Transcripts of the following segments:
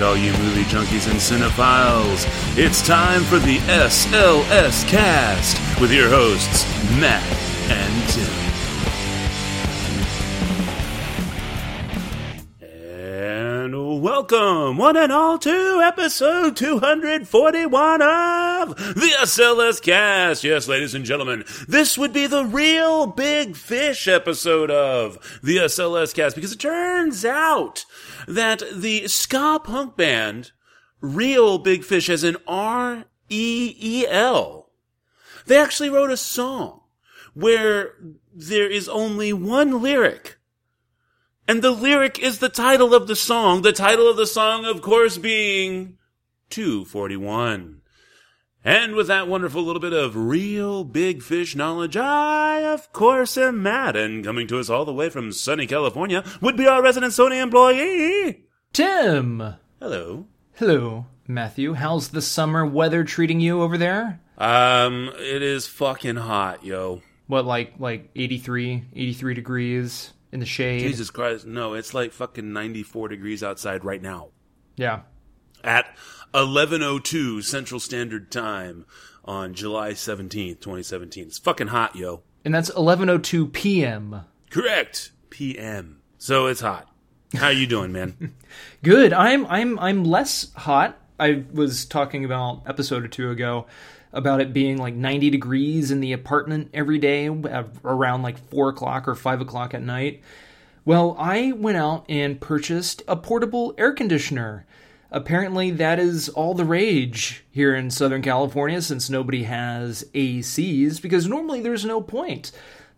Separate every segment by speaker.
Speaker 1: right, all you movie junkies and cinephiles. It's time for the SLS cast with your hosts, Matt and Tim. And welcome, one and all, to episode 241 of the SLS cast. Yes, ladies and gentlemen, this would be the Reel Big Fish episode of the SLS cast because it turns out that the ska punk band Reel Big Fish as in R E E L. They actually wrote a song where there is only one lyric. And the lyric is the title of the song. The title of the song, of course, being 241. And with that wonderful little bit of Reel Big Fish knowledge, I, of course, am Matt, and coming to us all the way from sunny California would be our resident Sony employee.
Speaker 2: Tim!
Speaker 1: Hello.
Speaker 2: Hello, Matthew. How's the summer weather treating you over there?
Speaker 1: Um, it is fucking hot, yo.
Speaker 2: What, like like 83, 83 degrees in the shade?
Speaker 1: Jesus Christ, no, it's like fucking 94 degrees outside right now.
Speaker 2: Yeah.
Speaker 1: At 11:02 Central Standard Time on July 17th, 2017. It's fucking hot, yo.
Speaker 2: And that's 11:02 p.m.
Speaker 1: Correct. PM. So it's hot. How you doing, man?
Speaker 2: Good. I'm I'm I'm less hot. I was talking about episode or two ago about it being like 90 degrees in the apartment every day uh, around like four o'clock or five o'clock at night. Well, I went out and purchased a portable air conditioner. Apparently, that is all the rage here in Southern California since nobody has ACs because normally there's no point.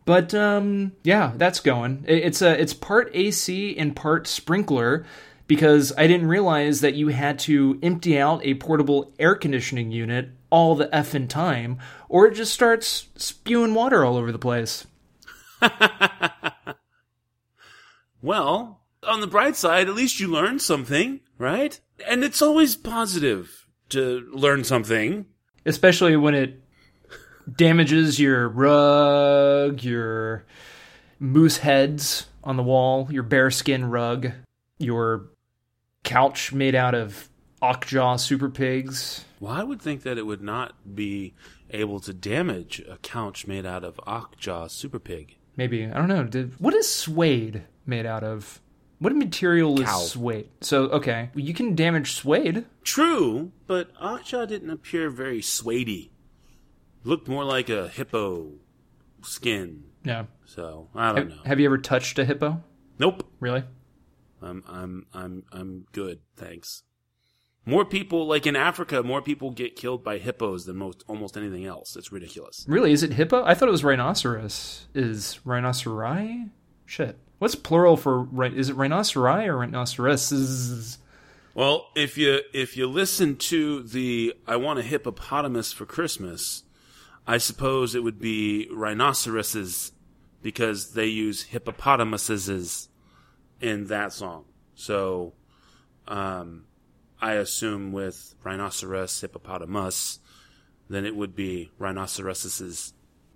Speaker 2: But um, yeah, that's going. It's a it's part AC and part sprinkler because I didn't realize that you had to empty out a portable air conditioning unit all the effing time, or it just starts spewing water all over the place.
Speaker 1: well, on the bright side, at least you learned something, right? And it's always positive to learn something.
Speaker 2: Especially when it damages your rug, your moose heads on the wall, your bearskin rug, your couch made out of Okja super pigs.
Speaker 1: Well, I would think that it would not be able to damage a couch made out of Okja Super Pig.
Speaker 2: Maybe I don't know. Did, what is suede made out of? What material is
Speaker 1: Cow.
Speaker 2: suede? So okay, you can damage suede.
Speaker 1: True, but Okja didn't appear very suedey. Looked more like a hippo skin.
Speaker 2: Yeah.
Speaker 1: So I don't
Speaker 2: Have,
Speaker 1: know.
Speaker 2: have you ever touched a hippo?
Speaker 1: Nope.
Speaker 2: Really?
Speaker 1: I'm I'm I'm I'm good, thanks. More people like in Africa, more people get killed by hippos than most almost anything else. It's ridiculous.
Speaker 2: Really? Is it hippo? I thought it was rhinoceros. Is rhinoceri? Shit. What's plural for? Is it rhinoceri or rhinoceros?
Speaker 1: Well, if you if you listen to the I want a hippopotamus for Christmas, I suppose it would be rhinoceroses because they use hippopotamuses in that song. So um I assume with rhinoceros hippopotamus then it would be rhinoceroses.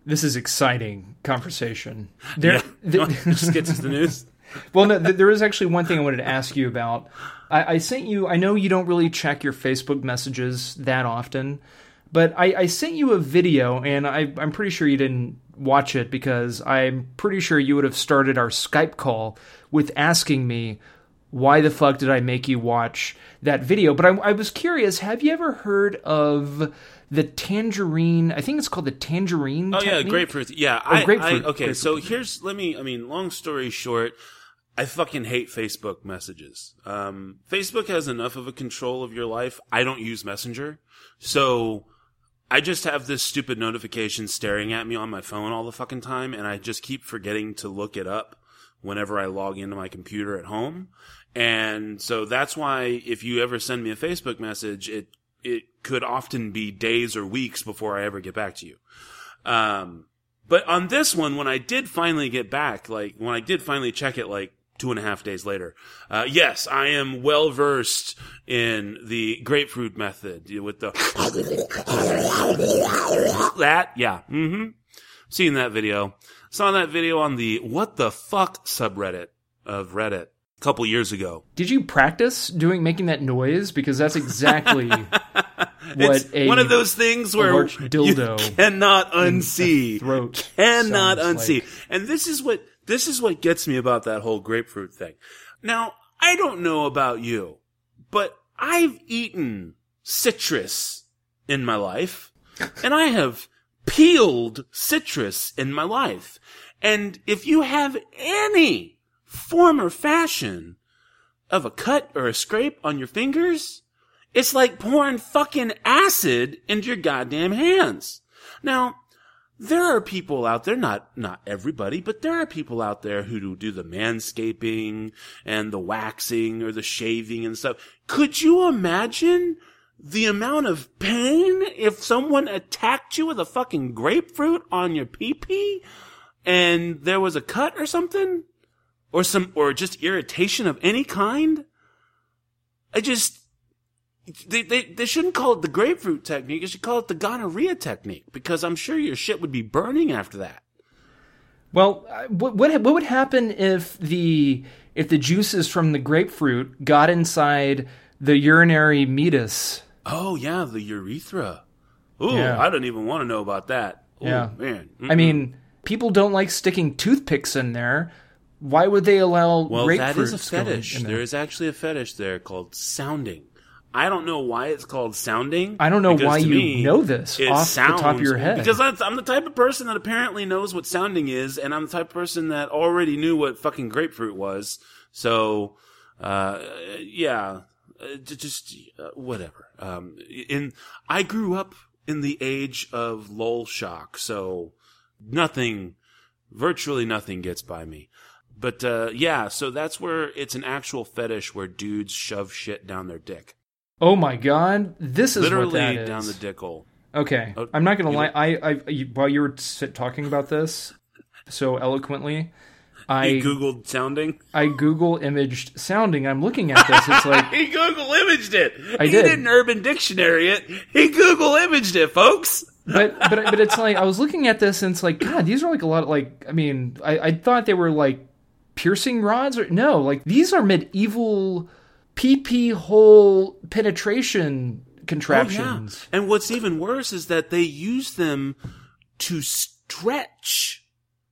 Speaker 2: This is exciting conversation. There,
Speaker 1: Yeah.
Speaker 2: th-
Speaker 1: Just get to the news.
Speaker 2: well, no, th- there is actually one thing I wanted to ask you about. I, I sent you. I know you don't really check your Facebook messages that often, but I, I sent you a video, and I, I'm pretty sure you didn't watch it because I'm pretty sure you would have started our Skype call with asking me why the fuck did I make you watch that video. But I, I was curious. Have you ever heard of the tangerine? I think it's called the tangerine.
Speaker 1: Oh yeah, grapefruit. Yeah, I,
Speaker 2: grapefruit,
Speaker 1: I, okay,
Speaker 2: grapefruit.
Speaker 1: so here's let me. I mean, long story short, I fucking hate Facebook messages. Um, Facebook has enough of a control of your life. I don't use Messenger, so I just have this stupid notification staring at me on my phone all the fucking time, and I just keep forgetting to look it up whenever I log into my computer at home. And so that's why if you ever send me a Facebook message, it it could often be days or weeks before I ever get back to you. Um, but on this one, when I did finally get back, like when I did finally check it, like two and a half days later, uh, yes, I am well versed in the grapefruit method with the that. Yeah, mm-hmm. Seen that video. Saw that video on the what the fuck subreddit of Reddit. A couple years ago.
Speaker 2: Did you practice doing making that noise? Because that's exactly what
Speaker 1: It's
Speaker 2: a
Speaker 1: one of those things where
Speaker 2: dildo
Speaker 1: you cannot unsee.
Speaker 2: throat
Speaker 1: cannot unsee.
Speaker 2: like.
Speaker 1: And this is what this is what gets me about that whole grapefruit thing. Now, I don't know about you, but I've eaten citrus in my life, and I have peeled citrus in my life. And if you have any form or fashion of a cut or a scrape on your fingers, it's like pouring fucking acid into your goddamn hands. Now, there are people out there, not, not everybody, but there are people out there who do, do the manscaping and the waxing or the shaving and stuff. Could you imagine the amount of pain if someone attacked you with a fucking grapefruit on your pee-pee and there was a cut or something? Or some, or just irritation of any kind? I just, they, they, they shouldn't call it the grapefruit technique. They should call it the gonorrhea technique because I'm sure your shit would be burning after that.
Speaker 2: Well, uh, what what what would happen if the if the juices from the grapefruit got inside the urinary meatus?
Speaker 1: Oh yeah, the urethra. Ooh,
Speaker 2: Yeah.
Speaker 1: I don't even want to know about that. Ooh,
Speaker 2: Yeah.
Speaker 1: man.
Speaker 2: I mean, people don't like sticking toothpicks in there. Why would they allow
Speaker 1: well, that is a fetish.
Speaker 2: in
Speaker 1: There is actually a fetish there called sounding. I don't know why it's called sounding.
Speaker 2: I don't know why you
Speaker 1: me,
Speaker 2: know this off the top of your head.
Speaker 1: Because I'm, I'm the type of person that apparently knows what sounding is, and I'm the type of person that already knew what fucking grapefruit was. So, uh, yeah, uh, just uh, whatever. Um, in I grew up in the age of lol shock, so nothing, virtually nothing gets by me. But uh, yeah, so that's where it's an actual fetish where dudes shove shit down their dick,
Speaker 2: Oh my god, this is what
Speaker 1: literally
Speaker 2: that is.
Speaker 1: down the dick hole.
Speaker 2: Okay,
Speaker 1: Oh,
Speaker 2: I'm not gonna lie. I, I, you, while you were talking about this so eloquently, I
Speaker 1: He Googled sounding.
Speaker 2: I Google imaged sounding. I'm looking at this. It's like
Speaker 1: He Google imaged it.
Speaker 2: I
Speaker 1: he
Speaker 2: did.
Speaker 1: didn't Urban Dictionary it. He Google imaged it, folks.
Speaker 2: but but but it's like I was looking at this and it's like God, these are like a lot of like I mean I, I thought they were like piercing rods or no like these are medieval pee pee hole penetration contraptions.
Speaker 1: Oh, And what's even worse is that they use them to stretch,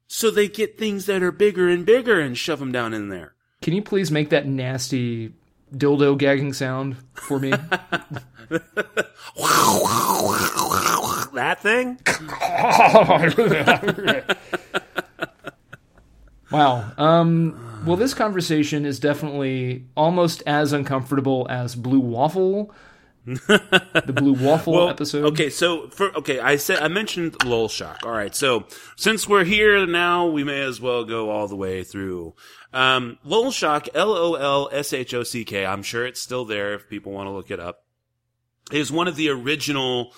Speaker 1: so they get things that are bigger and bigger and shove them down in there.
Speaker 2: Can you please make that nasty dildo gagging sound for me?
Speaker 1: That thing.
Speaker 2: wow. Um. Well, this conversation is definitely almost as uncomfortable as Blue Waffle. the Blue Waffle episode.
Speaker 1: Okay, so for okay, I said I mentioned Lol Shock. All right, so since we're here now, we may as well go all the way through. Um, Lol Shock, L O L S H O C K. I'm sure it's still there if people want to look it up. Is one of the original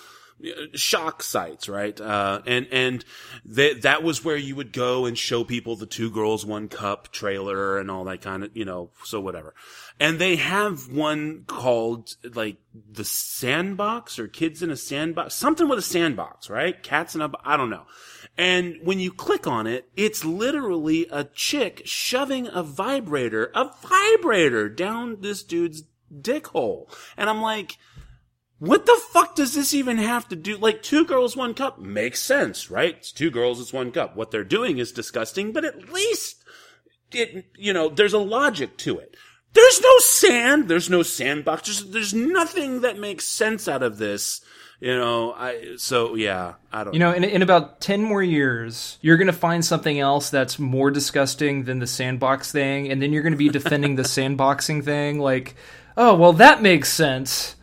Speaker 1: shock sites, right? Uh, and and that that was where you would go and show people the two girls one cup trailer and all that kind of you know so whatever. And they have one called like the sandbox or kids in a sandbox, something with a sandbox, right? Cats in a, I don't know. And when you click on it, it's literally a chick shoving a vibrator, a vibrator down this dude's dick hole. And I'm like, what the fuck does this even have to do? Like, two girls, one cup makes sense, right? It's two girls, it's one cup. What they're doing is disgusting, but at least it, you know, there's a logic to it. There's no sand. There's no sandbox. There's, there's nothing that makes sense out of this. You know, I, so yeah, I don't
Speaker 2: You know, in, in about 10 more years, you're going to find something else that's more disgusting than the sandbox thing, and then you're going to be defending the sandboxing thing. Like, oh, well, that makes sense.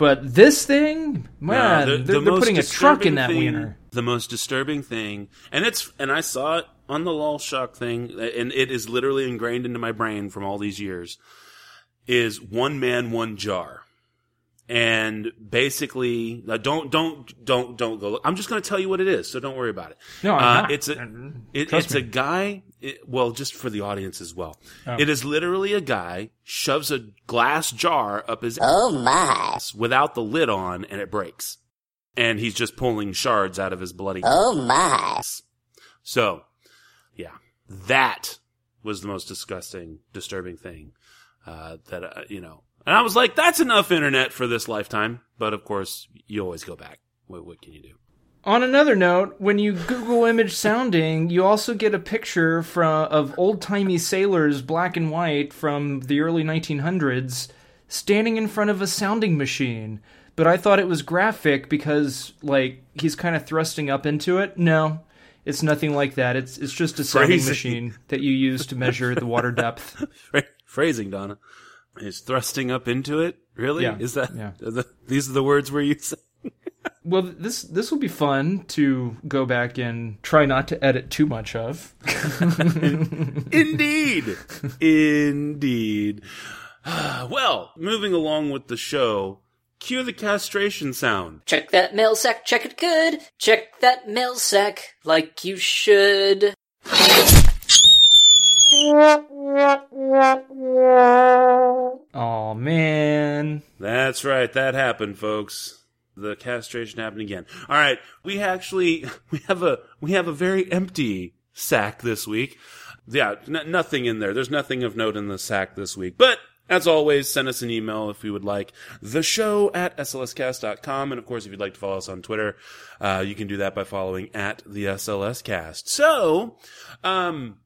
Speaker 2: But this thing, man,
Speaker 1: No, the-
Speaker 2: they're,
Speaker 1: the
Speaker 2: they're putting a truck in that
Speaker 1: thing-
Speaker 2: wiener.
Speaker 1: The most disturbing thing, and it's and I saw it on the lol shock thing, and it is literally ingrained into my brain from all these years. Is one man, one jar, and basically, don't don't don't don't go. I'm just going to tell you what it is, so don't worry about it.
Speaker 2: No, I'm
Speaker 1: Uh,
Speaker 2: not.
Speaker 1: it's a it, it's
Speaker 2: me.
Speaker 1: a guy. It, well, just for the audience as well.
Speaker 2: Oh.
Speaker 1: It is literally a guy shoves a glass jar up his
Speaker 3: Oh my.
Speaker 1: ass without the lid on, and it breaks. And he's just pulling shards out of his bloody
Speaker 3: Oh my.
Speaker 1: ass. So, yeah, that was the most disgusting, disturbing thing uh, that uh, you know. And I was like, that's enough internet for this lifetime. But of course, you always go back. What, what can you do?
Speaker 2: On another note, when you Google image sounding, you also get a picture from of old timey sailors, black and white, from the early 1900s, standing in front of a sounding machine. But I thought it was graphic because, like, he's kind of thrusting up into it. No, it's nothing like that. It's it's just a sounding
Speaker 1: Phrasing.
Speaker 2: machine that you use to measure the water depth.
Speaker 1: Phrasing, Donna. Is thrusting up into it? Really?
Speaker 2: Yeah,
Speaker 1: Is that?
Speaker 2: yeah.
Speaker 1: are the- these are the words we're using.
Speaker 2: Well, this this will be fun to go back and try not to edit too much of.
Speaker 1: Indeed. Indeed. well, moving along with the show, cue the castration sound.
Speaker 3: Check that mail sack, check it good. Check that mail sack like you should.
Speaker 2: Oh man.
Speaker 1: That's right. That happened, folks. The castration happened again. All right. We actually, we have a, we have a very empty sack this week. Yeah. N- nothing in there. There's nothing of note in the sack this week, but as always, send us an email if you would like. The show at slscast.com. And of course, if you'd like to follow us on Twitter, uh, you can do that by following at the SLScast. So, um,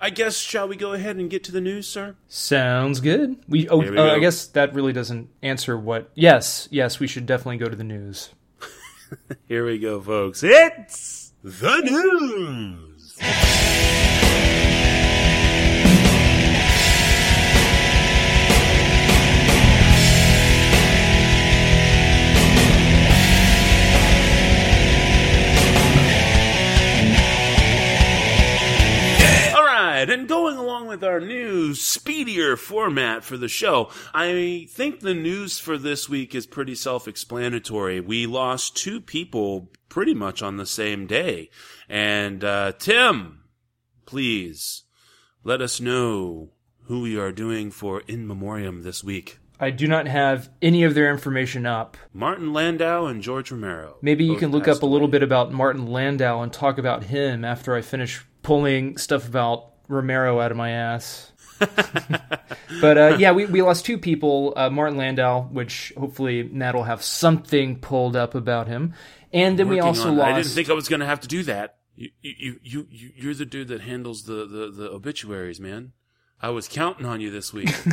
Speaker 1: I guess, shall we go ahead and get to the news, sir?
Speaker 2: Sounds good. We oh
Speaker 1: we
Speaker 2: uh,
Speaker 1: go.
Speaker 2: I guess that really doesn't answer what. Yes, yes, we should definitely go to the news.
Speaker 1: Here we go, folks. It's the news. Along with our new speedier format for the show, I think the news for this week is pretty self explanatory. We lost two people pretty much on the same day. And, uh, Tim, please let us know who we are doing for In Memoriam this week.
Speaker 2: I do not have any of their information up.
Speaker 1: Martin Landau and George Romero.
Speaker 2: Maybe you can look up a little bit about Martin Landau and talk about him after I finish pulling stuff about Romero out of my ass. but uh, yeah, we, we lost two people. Uh, Martin Landau, which hopefully Matt will have something pulled up about him, and then we also lost.
Speaker 1: I didn't think I was going to have to do that. You, you, you, you, you're the dude that handles the, the, the obituaries, man. I was counting on you this week.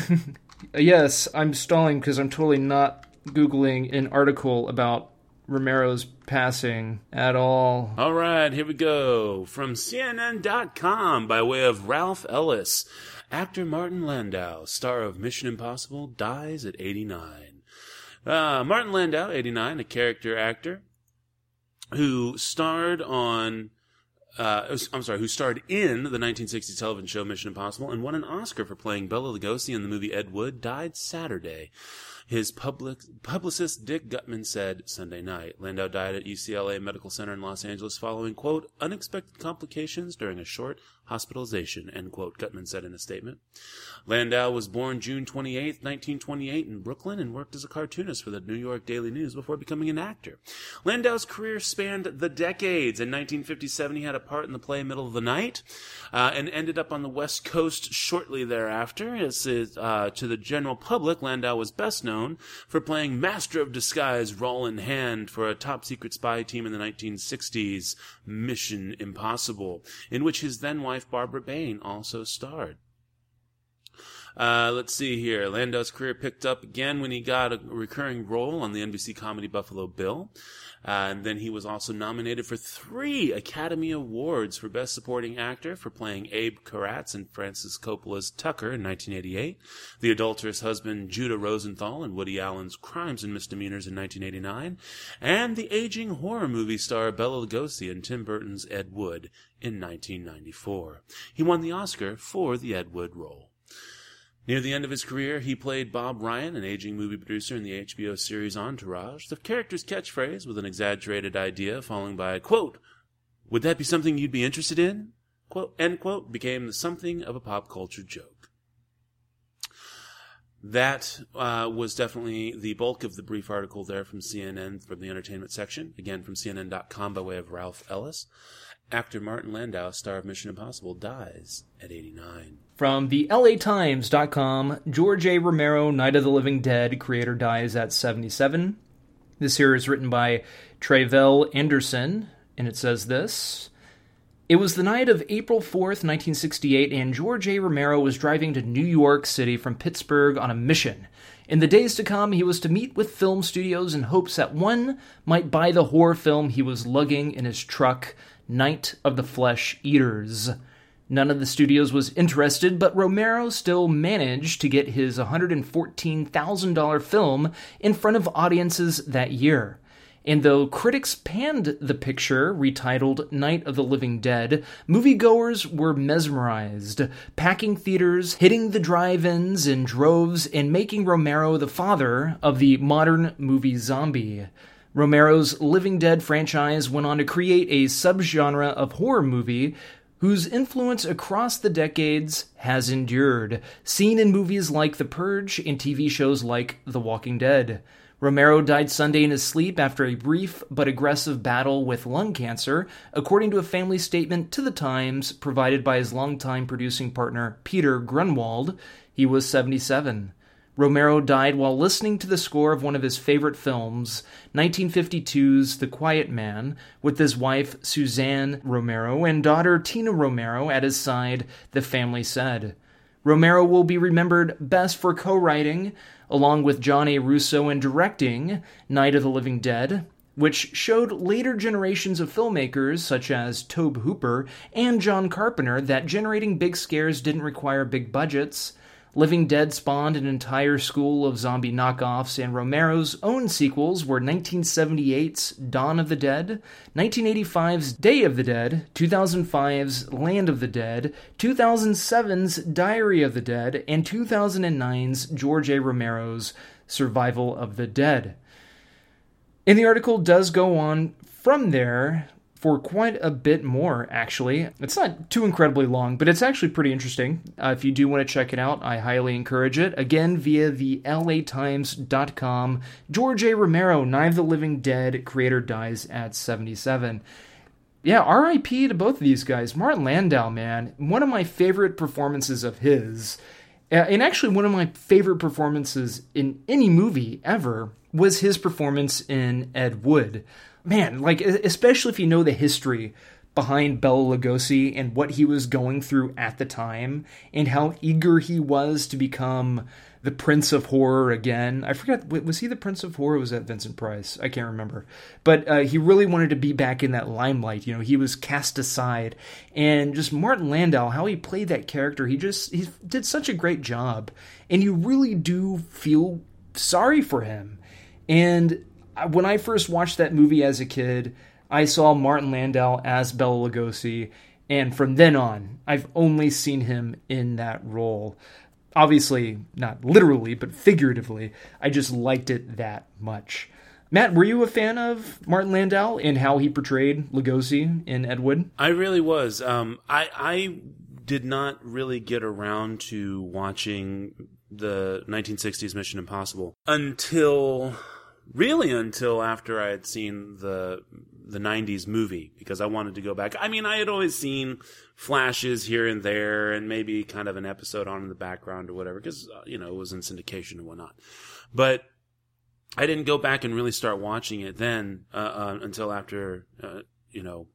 Speaker 2: Yes, I'm stalling because I'm totally not Googling an article about Romero's passing at all.
Speaker 1: All right, here we go. From CNN.com by way of Ralph Ellis. Actor Martin Landau, star of Mission Impossible, dies at 89. Uh, Martin Landau, 89, a character actor who starred on. Uh, I'm sorry, who starred in the 1960 television show Mission Impossible and won an Oscar for playing Bela Lugosi in the movie Ed Wood, died Saturday. His public, publicist Dick Guttman said Sunday night. Landau died at UCLA Medical Center in Los Angeles following, quote, unexpected complications during a short hospitalization, end quote, Guttman said in a statement. Landau was born June 28, 1928 in Brooklyn and worked as a cartoonist for the New York Daily News before becoming an actor. Landau's career spanned the decades. In 1957, he had a part in the play Middle of the Night uh, and ended up on the West Coast shortly thereafter. As, uh, to the general public, Landau was best known for playing Master of Disguise Rollin Hand for a top secret spy team in the 1960s, Mission Impossible, in which his then wife Barbara Bain also starred. Uh, let's see here. Landau's career picked up again when he got a recurring role on the NBC comedy Buffalo Bill. Uh, and then he was also nominated for three Academy Awards for Best Supporting Actor for playing Abe Karatz in Francis Coppola's Tucker in 1988, the adulterous husband Judah Rosenthal in Woody Allen's Crimes and Misdemeanors in 1989, and the aging horror movie star Bela Lugosi in Tim Burton's Ed Wood in 1994. He won the Oscar for the Ed Wood role. Near the end of his career, he played Bob Ryan, an aging movie producer in the HBO series Entourage. The character's catchphrase, with an exaggerated idea, following by, quote, Would that be something you'd be interested in? Quote, end quote, became the something of a pop culture joke. that uh, was definitely the bulk of the brief article there from CNN from the entertainment section. Again, from CNN.com by way of Ralph Ellis. Actor Martin Landau, star of Mission Impossible, dies at 89.
Speaker 2: From the LATimes.com, George A. Romero, Night of the Living Dead, creator dies at 77. This here is written by Tre'vell Anderson, and it says this. It was the night of April 4th, 1968, and George A. Romero was driving to New York City from Pittsburgh on a mission. In the days to come, he was to meet with film studios in hopes that one might buy the horror film he was lugging in his truck, Night of the Flesh Eaters. None of the studios was interested, but Romero still managed to get his $114,000 film in front of audiences that year. And though critics panned the picture, retitled Night of the Living Dead, moviegoers were mesmerized, packing theaters, hitting the drive ins in droves, and making Romero the father of the modern movie zombie. Romero's Living Dead franchise went on to create a subgenre of horror movie whose influence across the decades has endured, seen in movies like The Purge and TV shows like The Walking Dead. Romero died Sunday in his sleep after a brief but aggressive battle with lung cancer, according to a family statement to the Times provided by his longtime producing partner Peter Grunwald. He was 77. Romero died while listening to the score of one of his favorite films, 1952's The Quiet Man, with his wife Suzanne Romero and daughter Tina Romero at his side, the family said. Romero will be remembered best for co writing, along with John A. Russo and directing Night of the Living Dead, which showed later generations of filmmakers such as Tobe Hooper and John Carpenter that generating big scares didn't require big budgets. Living Dead spawned an entire school of zombie knockoffs, and Romero's own sequels were 1978's Dawn of the Dead, 1985's Day of the Dead, 2005's Land of the Dead, 2007's Diary of the Dead, and 2009's George A. Romero's Survival of the Dead. And the article does go on from there for quite a bit more, actually. It's not too incredibly long, but it's actually pretty interesting. Uh, if you do want to check it out, I highly encourage it. Again, via the latimes.com. George A. Romero, Night of the Living Dead, creator dies at 77. Yeah, RIP to both of these guys. Martin Landau, man, one of my favorite performances of his, uh, and actually one of my favorite performances in any movie ever, was his performance in Ed Wood man, like especially if you know the history behind Bela Lugosi and what he was going through at the time and how eager he was to become the Prince of Horror again. I forgot was he the Prince of Horror? was that Vincent Price? I can't remember. But uh, he really wanted to be back in that limelight. You know, he was cast aside, and just Martin Landau, how he played that character, he just he did such a great job, and you really do feel sorry for him. And when I first watched that movie as a kid, I saw Martin Landau as Bela Lugosi, and from then on, I've only seen him in that role. Obviously, not literally, but figuratively, I just liked it that much. Matt, were you a fan of Martin Landau and how he portrayed Lugosi in Ed Wood?
Speaker 1: I really was. Um, I, I did not really get around to watching the 1960s Mission Impossible until really until after I had seen the the 90s movie because I wanted to go back. I mean, I had always seen flashes here and there and maybe kind of an episode on in the background or whatever because, uh, you know, it was in syndication and whatnot. But I didn't go back and really start watching it then uh, uh, until after, uh, you know,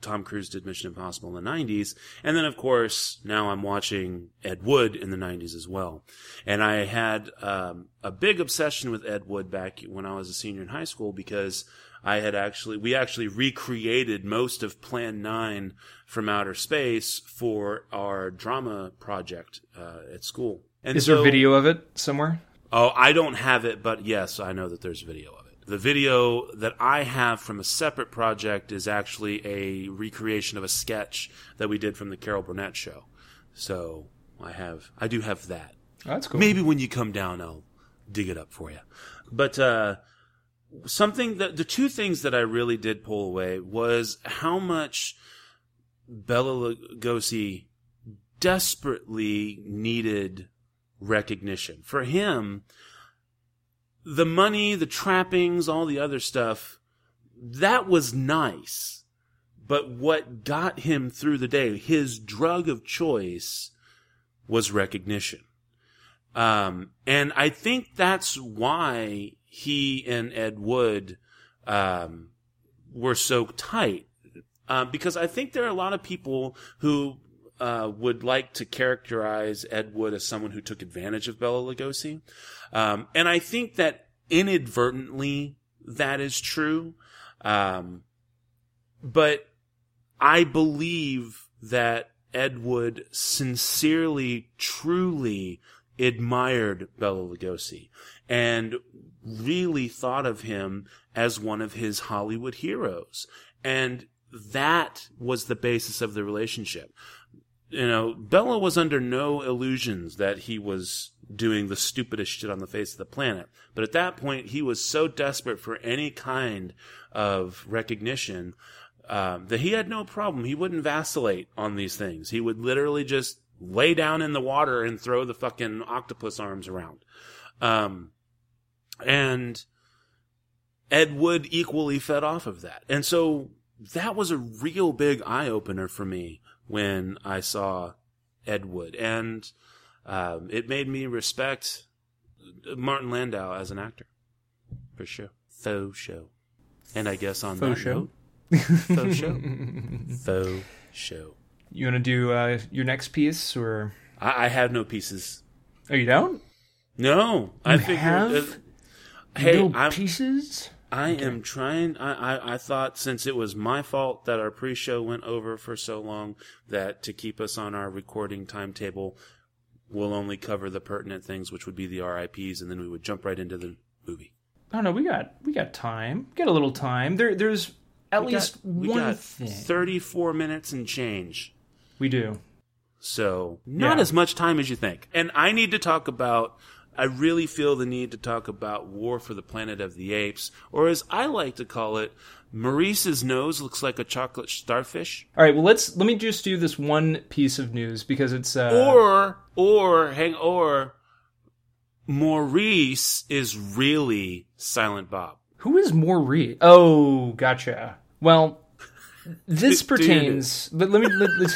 Speaker 1: Tom Cruise did Mission Impossible in the 90s. And then, of course, now I'm watching Ed Wood in the 90s as well. And I had um, a big obsession with Ed Wood back when I was a senior in high school because I had actually, we actually recreated most of Plan 9 from outer space for our drama project uh, at school.
Speaker 2: And Is so, there video of it somewhere?
Speaker 1: Oh, I don't have it, but yes, I know that there's video of it. The video that I have from a separate project is actually a recreation of a sketch that we did from the Carol Burnett show. So I have, I do have that.
Speaker 2: That's cool.
Speaker 1: Maybe when you come down, I'll dig it up for you. But uh, something that the two things that I really did pull away was how much Bela Lugosi desperately needed recognition. For him, the money, the trappings, all the other stuff, that was nice. But what got him through the day, his drug of choice, was recognition. Um, and I think that's why he and Ed Wood um, were so tight. Uh, because I think there are a lot of people who uh, would like to characterize Ed Wood as someone who took advantage of Bela Lugosi. Um, and I think that inadvertently that is true. Um, but I believe that Ed Wood sincerely, truly admired Bela Lugosi and really thought of him as one of his Hollywood heroes. And that was the basis of the relationship. You know, Bela was under no illusions that he was doing the stupidest shit on the face of the planet. But at that point, he was so desperate for any kind of recognition um, that he had no problem. He wouldn't vacillate on these things. He would literally just lay down in the water and throw the fucking octopus arms around. Um, and Ed Wood equally fed off of that. And so that was a real big eye opener for me when I saw Ed Wood. And um, it made me respect Martin Landau as an actor. For sure. Faux show. And I guess on
Speaker 2: Faux
Speaker 1: that
Speaker 2: show?
Speaker 1: note, faux show. faux show.
Speaker 2: You want to do uh, your next piece, or
Speaker 1: I, I have no pieces.
Speaker 2: oh, you don't?
Speaker 1: No, I figured.
Speaker 2: have
Speaker 1: uh, hey,
Speaker 2: no
Speaker 1: I'm,
Speaker 2: pieces.
Speaker 1: I am trying. I, I, I thought since it was my fault that our pre-show went over for so long that to keep us on our recording timetable, we'll only cover the pertinent things, which would be the RIPS, and then we would jump right into the movie.
Speaker 2: Oh no, we got we got time. We got a little time. There, there's at
Speaker 1: We
Speaker 2: least
Speaker 1: got,
Speaker 2: one thing
Speaker 1: 34 minutes and change.
Speaker 2: we do.
Speaker 1: So not
Speaker 2: Yeah.
Speaker 1: as much time as you think. And I need to talk about. I really feel the need to talk about War for the Planet of the Apes, or as I like to call it, Maurice's nose looks like a chocolate starfish.
Speaker 2: All right, well let's let me just do this one piece of news because it's uh,
Speaker 1: or or hang or Maurice is really Silent Bob.
Speaker 2: who is Maurice? Oh, gotcha. Well, this
Speaker 1: do
Speaker 2: pertains. Let, let me let, let,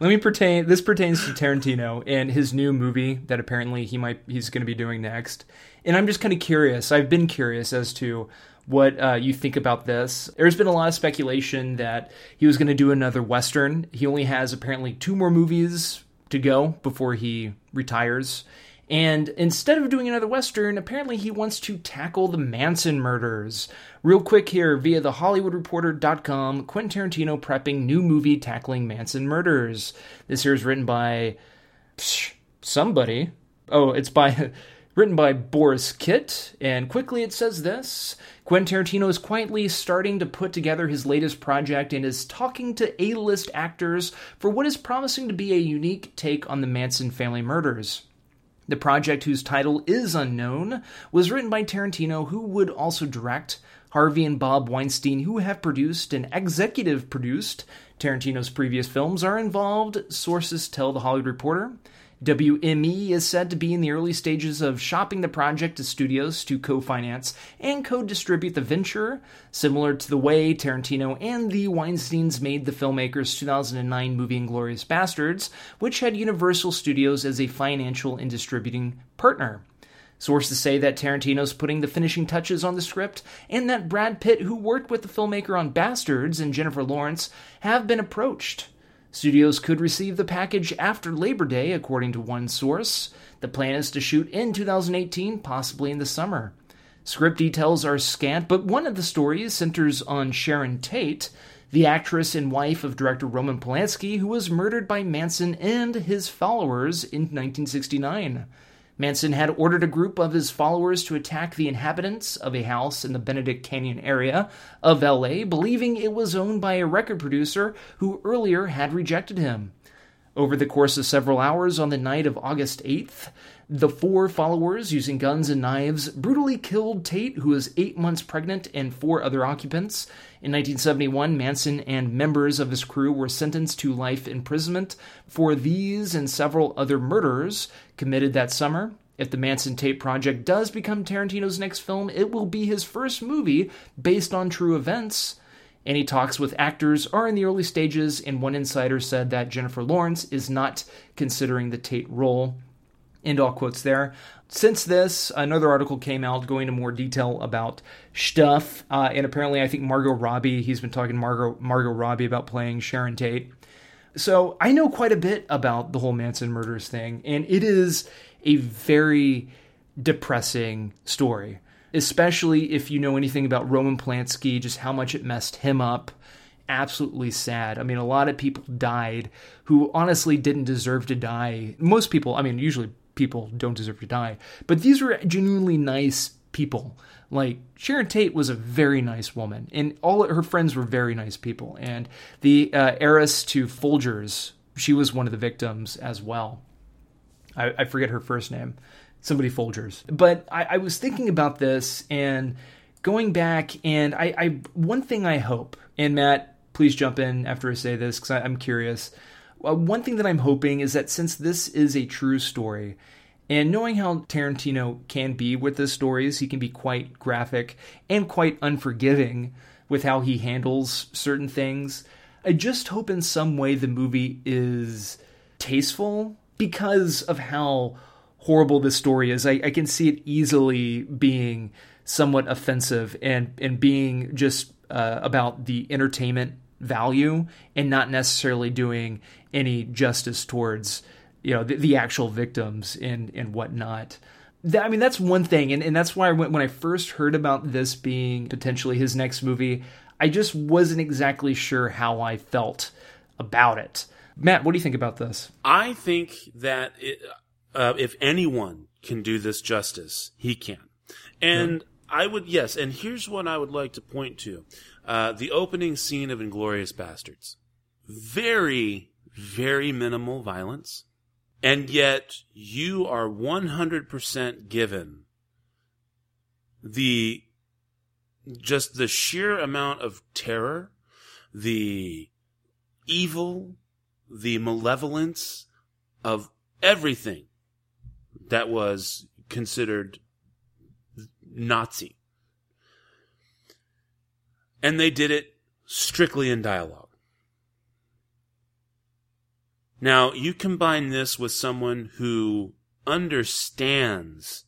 Speaker 2: let me pertain. This pertains to Tarantino and his new movie that apparently he might he's going to be doing next. And I'm just kind of curious. I've been curious as to what uh, you think about this. There's been a lot of speculation that he was going to do another western. He only has apparently two more movies to go before he retires. And instead of doing another Western, apparently he wants to tackle the Manson murders. Real quick here, via the HollywoodReporter.com, Quentin Tarantino prepping new movie tackling Manson murders. This here is written by psh, somebody. Oh, it's by written by Borys Kit, and quickly it says this. Quentin Tarantino is quietly starting to put together his latest project and is talking to A-list actors for what is promising to be a unique take on the Manson family murders. The project, whose title is unknown, was written by Tarantino, who would also direct. Harvey and Bob Weinstein, who have produced and executive produced Tarantino's previous films, are involved, sources tell The Hollywood Reporter. WME is said to be in the early stages of shopping the project to studios to co finance and co distribute the venture, similar to the way Tarantino and the Weinsteins made the filmmaker's 2009 movie Inglourious Basterds, which had Universal Studios as a financial and distributing partner. Sources say that Tarantino's putting the finishing touches on the script, and that Brad Pitt, who worked with the filmmaker on Basterds, and Jennifer Lawrence have been approached. Studios could receive the package after Labor Day, according to one source. The plan is to shoot in 2018, possibly in the summer. Script details are scant, but one of the stories centers on Sharon Tate, the actress and wife of director Roman Polanski, who was murdered by Manson and his followers in 1969. Manson had ordered a group of his followers to attack the inhabitants of a house in the Benedict Canyon area of LA, believing it was owned by a record producer who earlier had rejected him. Over the course of several hours on the night of August 8th, The four followers, using guns and knives, brutally killed Tate, who was eight months pregnant, and four other occupants. In 1971, Manson and members of his crew were sentenced to life imprisonment for these and several other murders committed that summer. If the Manson Tate Project does become Tarantino's next film, it will be his first movie based on true events. Any talks with actors are in the early stages, and one insider said that Jennifer Lawrence is not considering the Tate role. End all quotes there. Since this, another article came out going into more detail about stuff, uh, and apparently, I think Margot Robbie. He's been talking to Margot Margot Robbie about playing Sharon Tate. So I know quite a bit about the whole Manson murders thing, and it is a very depressing story, especially if you know anything about Roman Polanski, just how much it messed him up. Absolutely sad. I mean, a lot of people died who honestly didn't deserve to die. Most people, I mean, usually people don't deserve to die, but these were genuinely nice people. Like Sharon Tate was a very nice woman, and all her friends were very nice people. And the uh, heiress to Folgers, she was one of the victims as well. I, I forget her first name, somebody Folgers. But I, I was thinking about this and going back, and I, I one thing I hope, and Matt, please jump in after I say this because I'm curious. Uh, one thing that I'm hoping is that since this is a true story, and knowing how Tarantino can be with his stories, he can be quite graphic and quite unforgiving with how he handles certain things. I just hope in some way the movie is tasteful because of how horrible this story is. I, I can see it easily being somewhat offensive and and being just uh, about the entertainment value and not necessarily doing any justice towards you know the, the actual victims and and whatnot. That, I mean that's one thing, and, and that's why went, when I first heard about this being potentially his next movie, I just wasn't exactly sure how I felt about it. Matt, what do you think about this?
Speaker 1: I think that it, uh, if anyone can do this justice, he can. And I would, yes, and here's what I would like to point to uh, the opening scene of Inglourious Basterds. Very, very minimal violence. And yet, you are 100% given the just the sheer amount of terror, the evil, the malevolence of everything that was considered Nazi. And they did it strictly in dialogue. Now, you combine this with someone who understands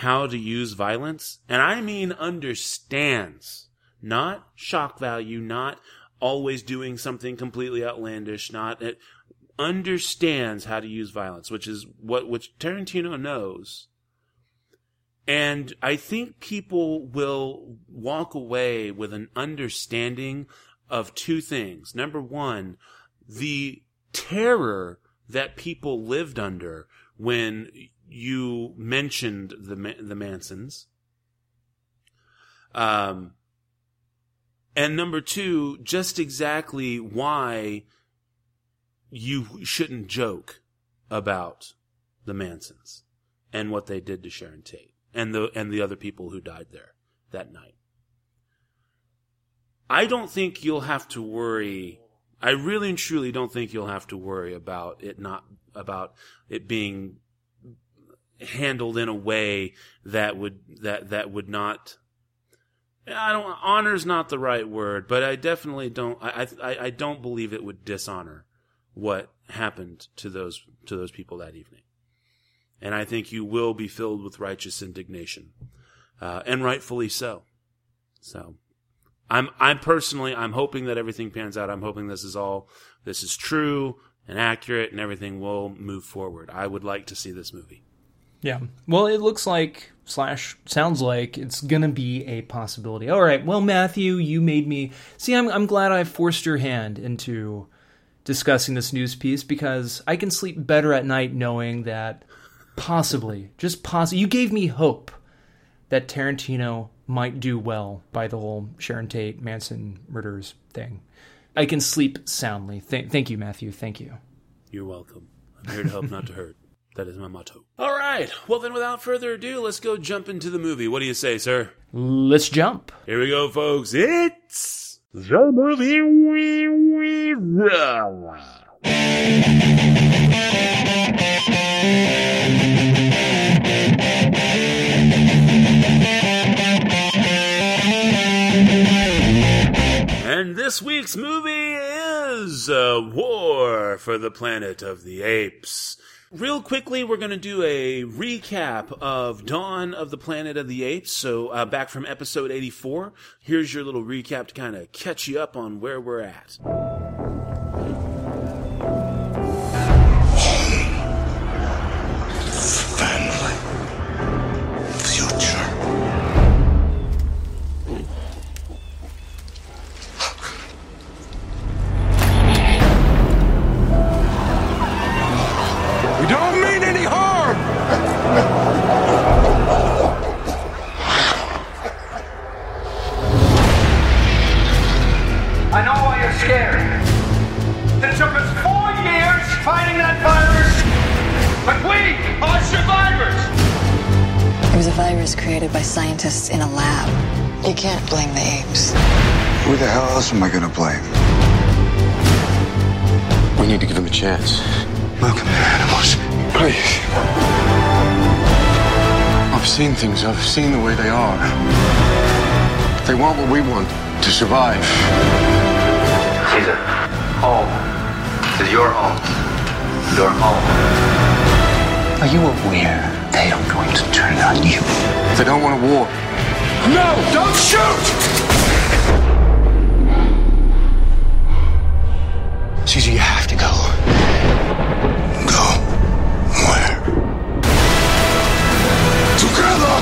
Speaker 1: how to use violence, and I mean understands, not shock value, not always doing something completely outlandish, not it understands how to use violence, which is what which Tarantino knows. And I think people will walk away with an understanding of two things. Number one, the terror that people lived under when you mentioned the the Mansons. Um, and number two, just exactly why you shouldn't joke about the Mansons and what they did to Sharon Tate and the and the other people who died there that night. I don't think you'll have to worry. I really and truly don't think you'll have to worry about it not about it being handled in a way that would that that would not I don't honor's not the right word, but I definitely don't I, I I don't believe it would dishonor what happened to those to those people that evening. And I think you will be filled with righteous indignation. Uh, and rightfully so. So I'm I'm personally I'm hoping that everything pans out. I'm hoping this is all this is true and accurate and everything will move forward. I would like to see this movie.
Speaker 2: Yeah. Well, it looks like slash sounds like it's gonna be a possibility. All right. Well, Matthew, you made me see. I'm I'm glad I forced your hand into discussing this news piece because I can sleep better at night knowing that possibly, just possibly, you gave me hope that Tarantino might do well by the whole Sharon Tate Manson murders thing. I can sleep soundly. Th- thank you, Matthew. Thank you.
Speaker 1: You're welcome. I'm here to help, not to hurt. That is my motto. All right. Well, then, without further ado, let's go jump into the movie. What do you say, sir?
Speaker 2: Let's jump.
Speaker 1: Here we go, folks. It's the movie. And this week's movie is uh, War for the Planet of the Apes. Real quickly, we're going to do a recap of Dawn of the Planet of the Apes. So, uh, back from episode 84, here's your little recap to kind of catch you up on where we're at.
Speaker 4: Fighting that virus, but we are survivors.
Speaker 5: It was a virus created by scientists in a lab. You can't blame the apes.
Speaker 6: Who the hell else am I gonna blame?
Speaker 7: We need to give him a chance.
Speaker 6: Welcome to animals.
Speaker 7: Please. I've seen things, I've seen the way they are. They want what we want to survive.
Speaker 8: Caesar, home. This is your home. Your home.
Speaker 6: Are you aware they are going to turn on you?
Speaker 7: They don't want a war. No! Don't shoot!
Speaker 6: Caesar, you have to go. Go. Where? Together.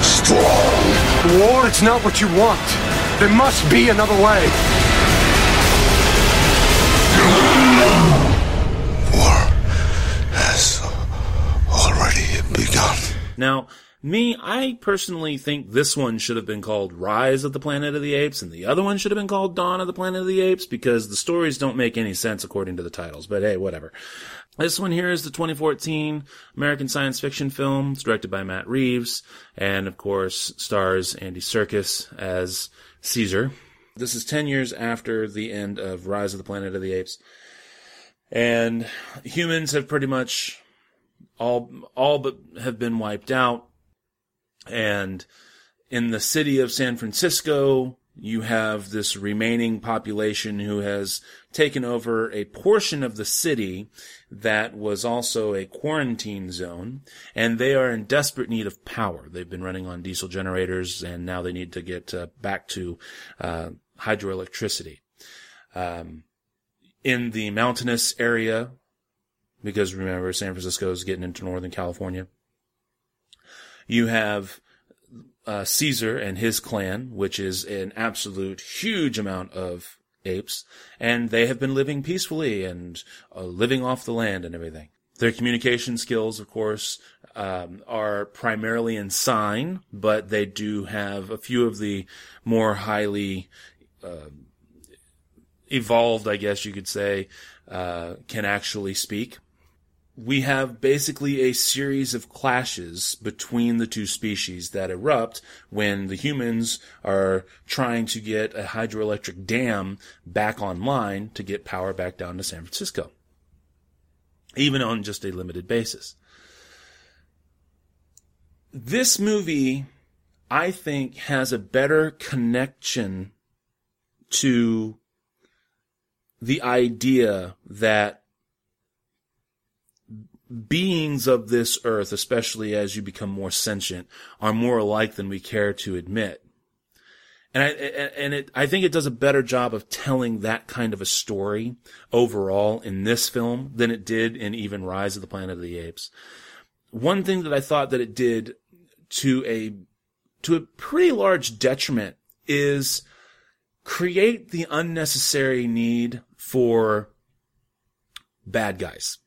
Speaker 6: Strong.
Speaker 7: War, it's not what you want. There must be another way.
Speaker 1: Now, me, I personally think this one should have been called Rise of the Planet of the Apes, and the other one should have been called Dawn of the Planet of the Apes, because the stories don't make any sense according to the titles. But hey, whatever. This one here is the 2014 American science fiction film. It's directed by Matt Reeves, and of course stars Andy Serkis as Caesar. This is 10 years after the end of Rise of the Planet of the Apes. And humans have pretty much all all but have been wiped out. And in the city of San Francisco you have this remaining population who has taken over a portion of the city that was also a quarantine zone. And they are in desperate need of power. They've been running on diesel generators and now they need to get uh, back to uh, hydroelectricity. Um, in the mountainous area because remember San Francisco is getting into Northern California. You have uh, Caesar and his clan, which is an absolute huge amount of apes, and they have been living peacefully and uh, living off the land and everything. Their communication skills, of course, um, are primarily in sign, but they do have a few of the more highly uh, evolved, I guess you could say, uh, can actually speak we have basically a series of clashes between the two species that erupt when the humans are trying to get a hydroelectric dam back online to get power back down to San Francisco. Even on just a limited basis. This movie, I think, has a better connection to the idea that beings of this earth, especially as you become more sentient, are more alike than we care to admit. And I, and it, I think it does a better job of telling that kind of a story overall in this film than it did in even Rise of the Planet of the Apes. One thing that I thought that it did to a, to a pretty large detriment is create the unnecessary need for bad guys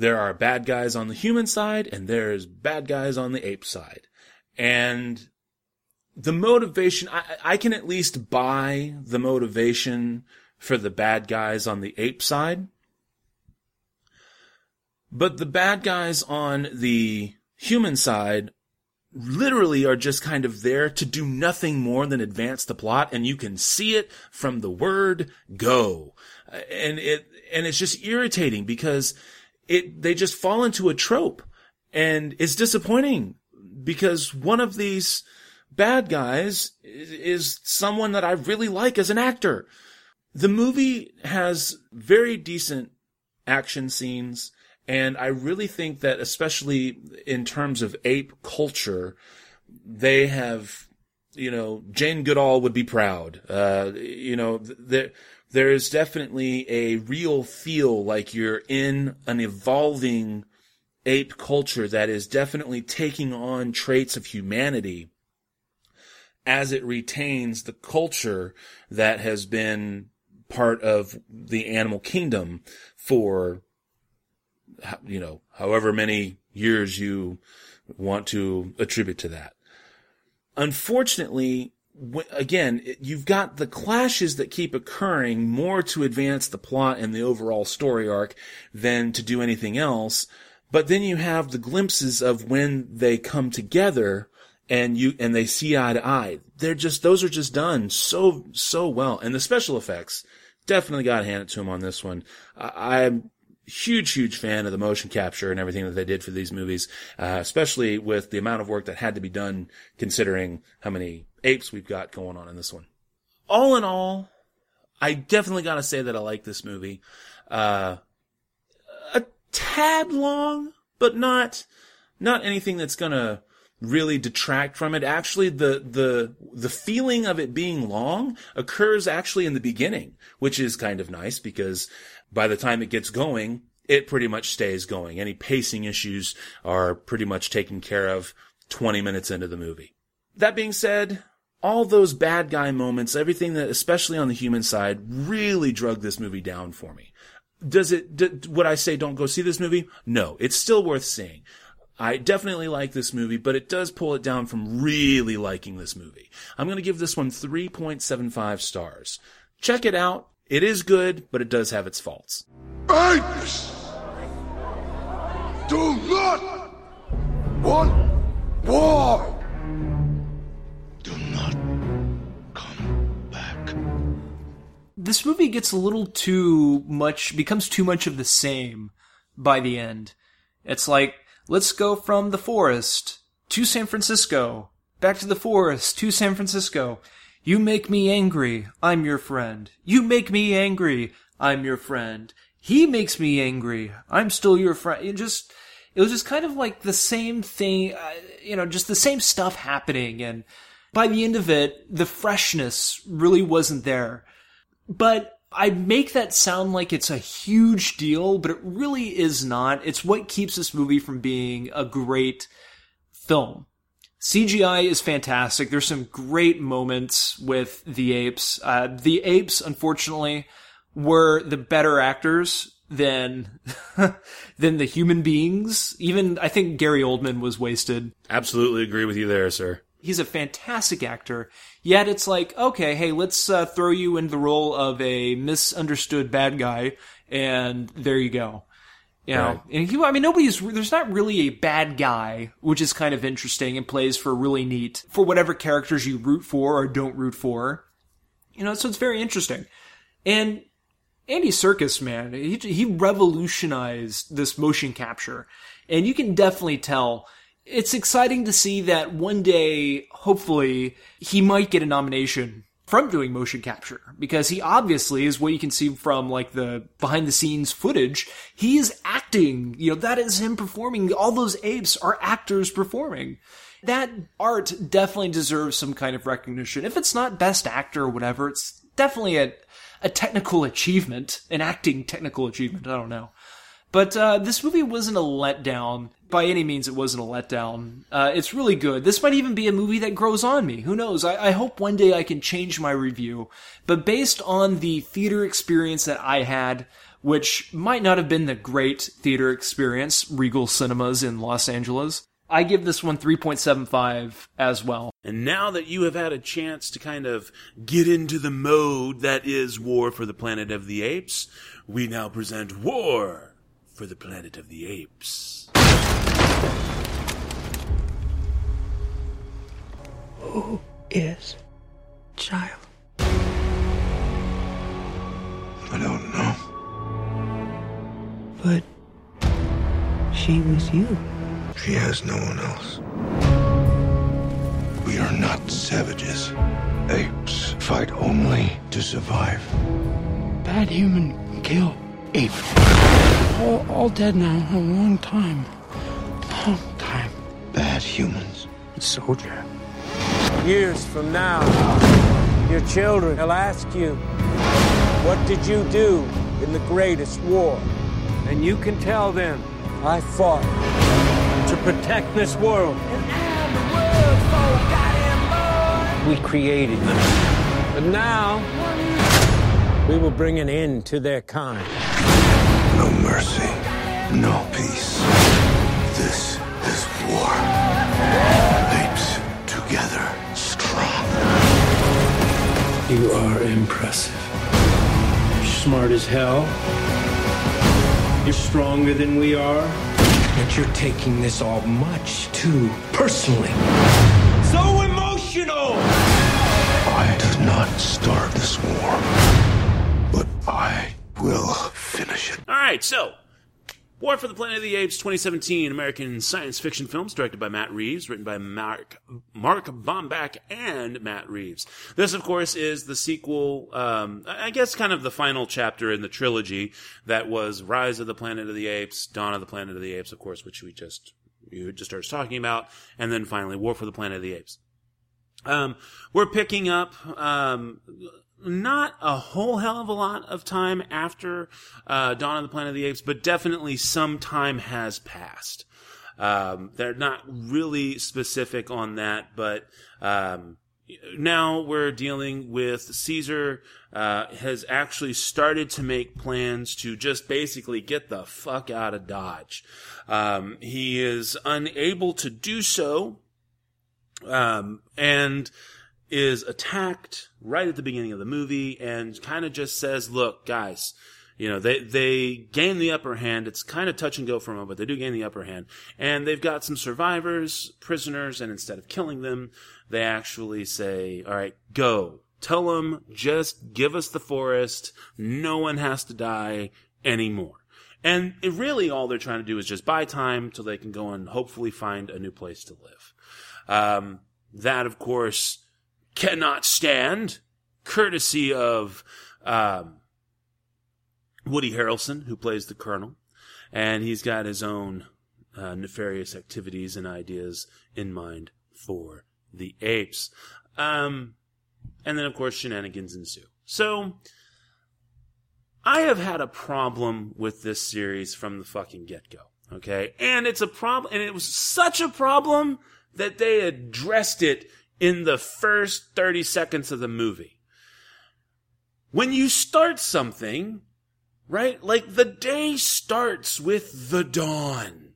Speaker 1: there are bad guys on the human side and there's bad guys on the ape side. And the motivation, I, I, can at least buy the motivation for the bad guys on the ape side. But the bad guys on the human side literally are just kind of there to do nothing more than advance the plot and you can see it from the word go. And it, and it's just irritating because it, they just fall into a trope and it's disappointing because one of these bad guys is, someone that I really like as an actor. The movie has very decent action scenes. And I really think that, especially in terms of ape culture, they have, you know, Jane Goodall would be proud. Uh, you know, there, there is definitely a real feel like you're in an evolving ape culture that is definitely taking on traits of humanity as it retains the culture that has been part of the animal kingdom for you know however many years you want to attribute to that. Unfortunately again you've got the clashes that keep occurring more to advance the plot and the overall story arc than to do anything else but then you have the glimpses of when they come together and you and they see eye to eye. They're just those are just done so so well, and the special effects definitely got to hand it to them on this one. I, I'm huge huge fan of the motion capture and everything that they did for these movies, uh, especially with the amount of work that had to be done considering how many apes we've got going on in this one. All in all, I definitely got to say that I like this movie. Uh, a tad long, but not not anything that's gonna really detract from it. Actually, the, the, the feeling of it being long occurs actually in the beginning, which is kind of nice because by the time it gets going, it pretty much stays going. Any pacing issues are pretty much taken care of 20 minutes into the movie. That being said, all those bad guy moments, everything that, especially on the human side, really drug this movie down for me. Does it, d- would I say don't go see this movie? No, it's still worth seeing. I definitely like this movie, but it does pull it down from really liking this movie. I'm going to give this one 3.75 stars. Check it out. It is good, but it does have its faults.
Speaker 7: Apes! Do not want war!
Speaker 2: This movie gets a little too much, becomes too much of the same by the end. It's like, let's go from the forest to San Francisco, back to the forest to San Francisco. You make me angry, I'm your friend. You make me angry, I'm your friend. He makes me angry, I'm still your friend. It just, it was just kind of like the same thing, uh, you know, just the same stuff happening. And by the end of it, the freshness really wasn't there. But I make that sound like it's a huge deal, but it really is not. It's what keeps this movie from being a great film. CGI is fantastic. There's some great moments with the apes. Uh, the apes, unfortunately, were the better actors than than the human beings. Even I think Gary Oldman was wasted.
Speaker 1: Absolutely agree with you there, sir.
Speaker 2: He's a fantastic actor. Yet it's like, okay, hey, let's uh, throw you in the role of a misunderstood bad guy, and there you go. You know,
Speaker 1: Right.
Speaker 2: and he, I mean, nobody's, there's not really a bad guy, which is kind of interesting and plays for really neat, for whatever characters you root for or don't root for. You know, so it's very interesting. And Andy Serkis, man, he, he revolutionized this motion capture. And you can definitely tell it's exciting to see that one day, hopefully, he might get a nomination from doing motion capture because he obviously is what you can see from like the behind the scenes footage. He is acting. You know, that is him performing. All those apes are actors performing. That art definitely deserves some kind of recognition. If it's not best actor or whatever, it's definitely a, a technical achievement, an acting technical achievement. I don't know. But uh, this movie wasn't a letdown. By any means, it wasn't a letdown. Uh, it's really good. This might even be a movie that grows on me. Who knows? I, I hope one day I can change my review. But based on the theater experience that I had, which might not have been the great theater experience, Regal Cinemas in Los Angeles, I give this one 3.75 as well.
Speaker 1: And now that you have had a chance to kind of get into the mode that is War for the Planet of the Apes, we now present War for the Planet of the Apes.
Speaker 9: Who is child?
Speaker 7: I don't know.
Speaker 9: But she was you.
Speaker 7: She has no one else. We are not savages. Apes fight only to survive.
Speaker 9: Bad human kill ape. All, all dead now. A long time. Long time.
Speaker 7: Bad humans.
Speaker 9: Soldier.
Speaker 10: Years from now, your children will ask you, What did you do in the greatest war? And you can tell them, I fought to protect this world. We created them. But now, we will bring an end to their kind.
Speaker 7: No mercy. No
Speaker 10: You are impressive. You're smart as hell. You're stronger than we are. But you're taking this all much too personally. So emotional!
Speaker 7: I did not start this war, but I will finish it.
Speaker 1: All right, so War for the Planet of the Apes 2017 American science fiction films directed by Matt Reeves, written by Mark Mark Bomback and Matt Reeves. This, of course, is the sequel, um, I guess kind of the final chapter in the trilogy that was Rise of the Planet of the Apes, Dawn of the Planet of the Apes, of course, which we just you just started talking about, and then finally War for the Planet of the Apes. Um, we're picking up um, not a whole hell of a lot of time after uh, Dawn of the Planet of the Apes, but definitely some time has passed. Um, they're not really specific on that, but um, now we're dealing with Caesar uh, has actually started to make plans to just basically get the fuck out of Dodge. Um, he is unable to do so um, and is attacked right at the beginning of the movie and kind of just says, look, guys, you know, they, they gain the upper hand. It's kind of touch and go for a moment, but they do gain the upper hand. And they've got some survivors, prisoners, and instead of killing them, they actually say, all right, go. Tell them, just give us the forest. No one has to die anymore. And it really all they're trying to do is just buy time till they can go and hopefully find a new place to live. Um, that, of course, cannot stand, courtesy of um, Woody Harrelson, who plays the Colonel, and he's got his own uh, nefarious activities and ideas in mind for the apes. Um, and then, of course, shenanigans ensue. So, I have had a problem with this series from the fucking get go. Okay. And it's a problem, and it was such a problem that they addressed it in the first 30 seconds of the movie. When you start something, right? Like the day starts with the dawn.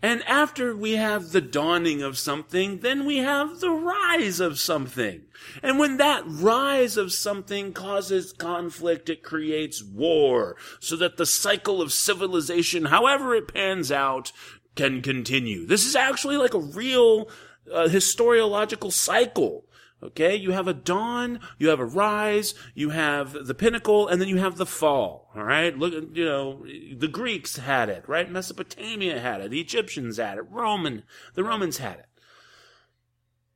Speaker 1: And after we have the dawning of something, then we have the rise of something. And when that rise of something causes conflict, it creates war, so that the cycle of civilization, however it pans out, can continue. This is actually like a real uh, historiological cycle. Okay, you have a dawn, you have a rise, you have the pinnacle, and then you have the fall. All right, look, you know, the Greeks had it, right? Mesopotamia had it, the Egyptians had it, Roman, the Romans had it.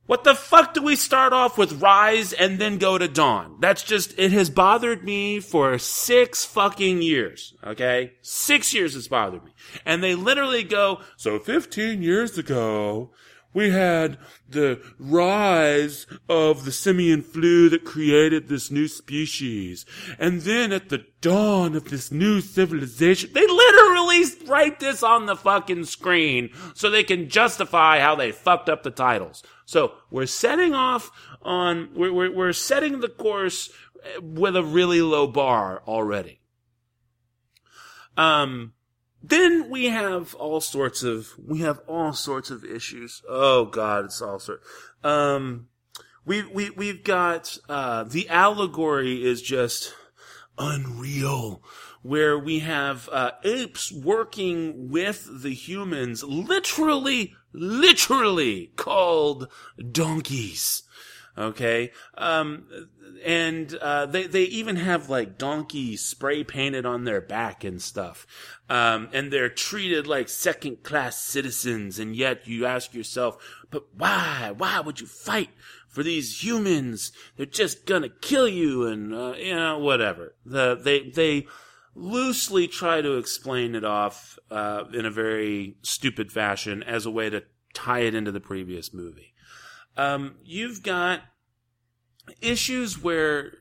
Speaker 1: What the fuck do we start off with rise and then go to dawn? That's just, it has bothered me for six fucking years. Okay? Six years it's bothered me. And they literally go, so 15 years ago, we had the rise of the simian flu that created this new species. And then at the dawn of this new civilization, they literally write this on the fucking screen so they can justify how they fucked up the titles. So we're setting off on, we're, we're, we're setting the course with a really low bar already. Um, then we have all sorts of we have all sorts of issues. Oh God, it's all sort. Um, we we we've got uh, the allegory is just unreal where we have uh, apes working with the humans, literally, literally called donkeys. Okay, um, and uh, they they even have like donkey spray painted on their back and stuff, um, and they're treated like second class citizens. And yet you ask yourself, but why? Why would you fight for these humans? They're just gonna kill you, and uh, you know whatever. The they they loosely try to explain it off uh, in a very stupid fashion as a way to tie it into the previous movie. Um, you've got issues where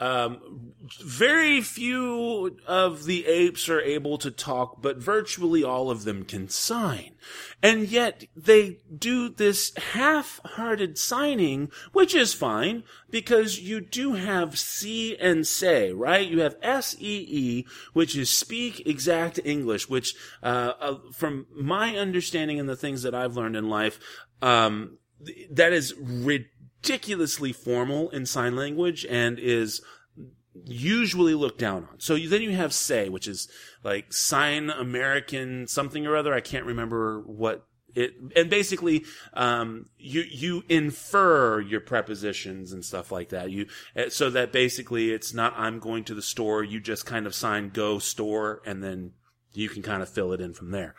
Speaker 1: um, very few of the apes are able to talk, but virtually all of them can sign. And yet they do this half-hearted signing, which is fine, because you do have see and say, right? You have S-E-E, which is speak exact English, which, uh, uh, from my understanding and the things that I've learned in life, um, that is ridiculously formal in sign language and is usually looked down on. So you, then you have say, which is like sign American something or other. I can't remember what it, and basically, um, you, you infer your prepositions and stuff like that. You, eh, so that basically it's not, I'm going to the store. You just kind of sign go store and then you can kind of fill it in from there.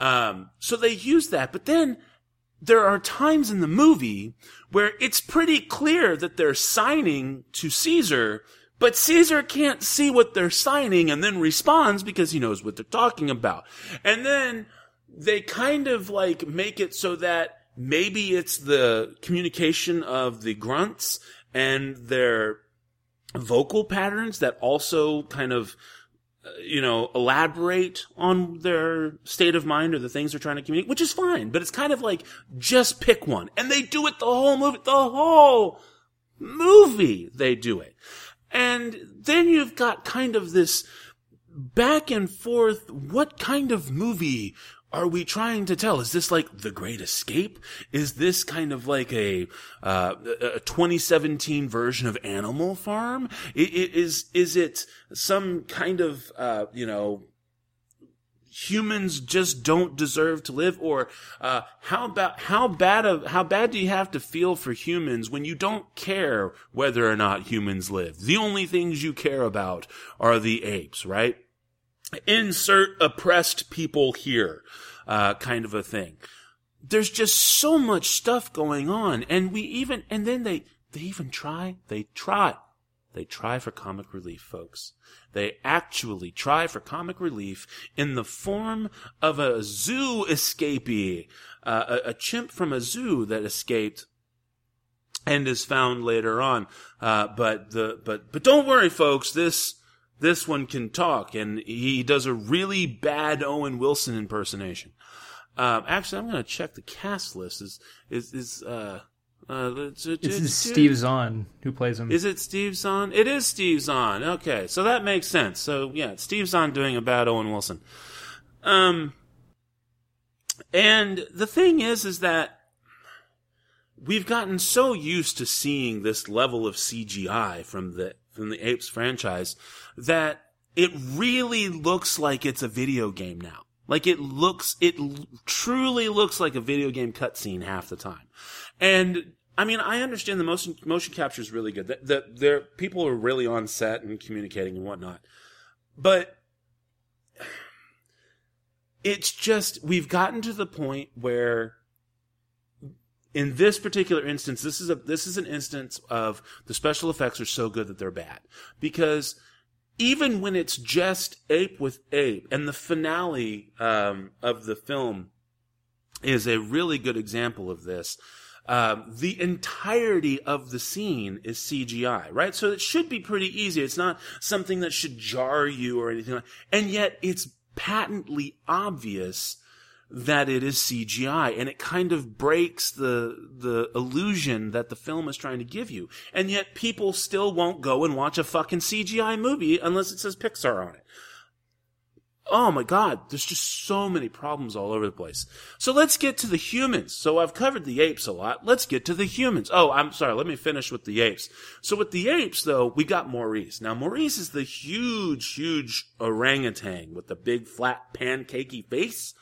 Speaker 1: Um, so they use that, but then there are times in the movie where it's pretty clear that they're signing to Caesar, but Caesar can't see what they're signing and then responds because he knows what they're talking about. And then they kind of like make it so that maybe it's the communication of the grunts and their vocal patterns that also kind of you know, elaborate on their state of mind or the things they're trying to communicate, which is fine. But it's kind of like just pick one, and they do it the whole movie. The whole movie, they do it, and then you've got kind of this back and forth. What kind of movie are we trying to tell? Is this like the Great Escape? Is this kind of like a, uh, a 2017 version of Animal Farm? Is is it some kind of uh, you know humans just don't deserve to live or uh, how about how bad of how bad do you have to feel for humans when you don't care whether or not humans live the only things you care about are the apes right insert oppressed people here, uh, kind of a thing. There's just so much stuff going on, and we even, and then they, they even try, they try, they try for comic relief, folks. They actually try for comic relief in the form of a zoo escapee, uh, a, a chimp from a zoo that escaped and is found later on. Uh, but the, but, but don't worry, folks, this, this one can talk, and he does a really bad Owen Wilson impersonation. Um, actually, I'm going to check the cast list. Is is is uh, uh,
Speaker 2: this is Steve Zahn who plays him.
Speaker 1: Is it Steve Zahn? It is Steve Zahn. Okay, so that makes sense. So yeah, Steve Zahn doing a bad Owen Wilson. Um, and the thing is, is that we've gotten so used to seeing this level of CGI from the from the Apes franchise that it really looks like it's a video game now. Like it looks, it truly looks like a video game cutscene half the time. And I mean, I understand the motion motion capture is really good. That the, there people are really on set and communicating and whatnot, but it's just we've gotten to the point where in this particular instance, this is a this is an instance of the special effects are so good that they're bad because even when it's just ape with ape, and the finale um, of the film is a really good example of this. Um, the entirety of the scene is CGI, right? So it should be pretty easy. It's not something that should jar you or anything like. And yet it's patently obvious that it is CGI and it kind of breaks the the illusion that the film is trying to give you. And yet people still won't go and watch a fucking CGI movie unless it says Pixar on it. oh my god, there's just so many problems all over the place. So let's get to the humans. So I've covered the apes a lot. Let's get to the humans. Oh, I'm sorry. Let me finish with the apes. So with the apes, though, we got Maurice. Now Maurice is the huge, huge orangutan with the big flat pancakey face.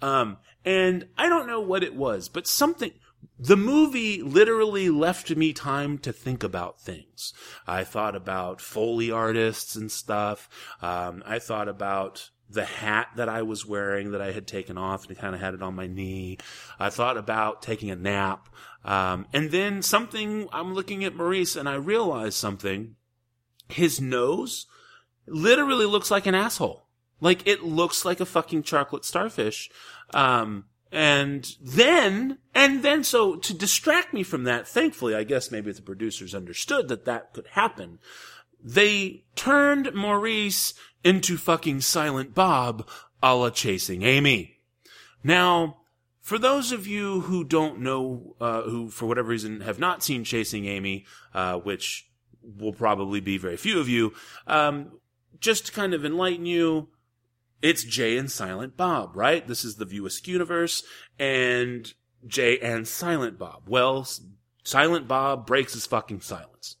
Speaker 1: Um, and I don't know what it was, but something, the movie literally left me time to think about things. I thought about Foley artists and stuff. Um, I thought about the hat that I was wearing that I had taken off and kind of had it on my knee. I thought about taking a nap. Um, and then something, I'm looking at Maurice and I realized something. His nose literally looks like an asshole. Like it looks like a fucking chocolate starfish. Um, and then, and then, so to distract me from that, thankfully, I guess maybe the producers understood that that could happen. They turned Maurice into fucking Silent Bob a la Chasing Amy. Now, for those of you who don't know, uh, who for whatever reason have not seen Chasing Amy, uh, which will probably be very few of you, um, just to kind of enlighten you, it's Jay and Silent Bob, right? This is the View Askew universe, and Jay and Silent Bob. Well, Silent Bob breaks his fucking silence.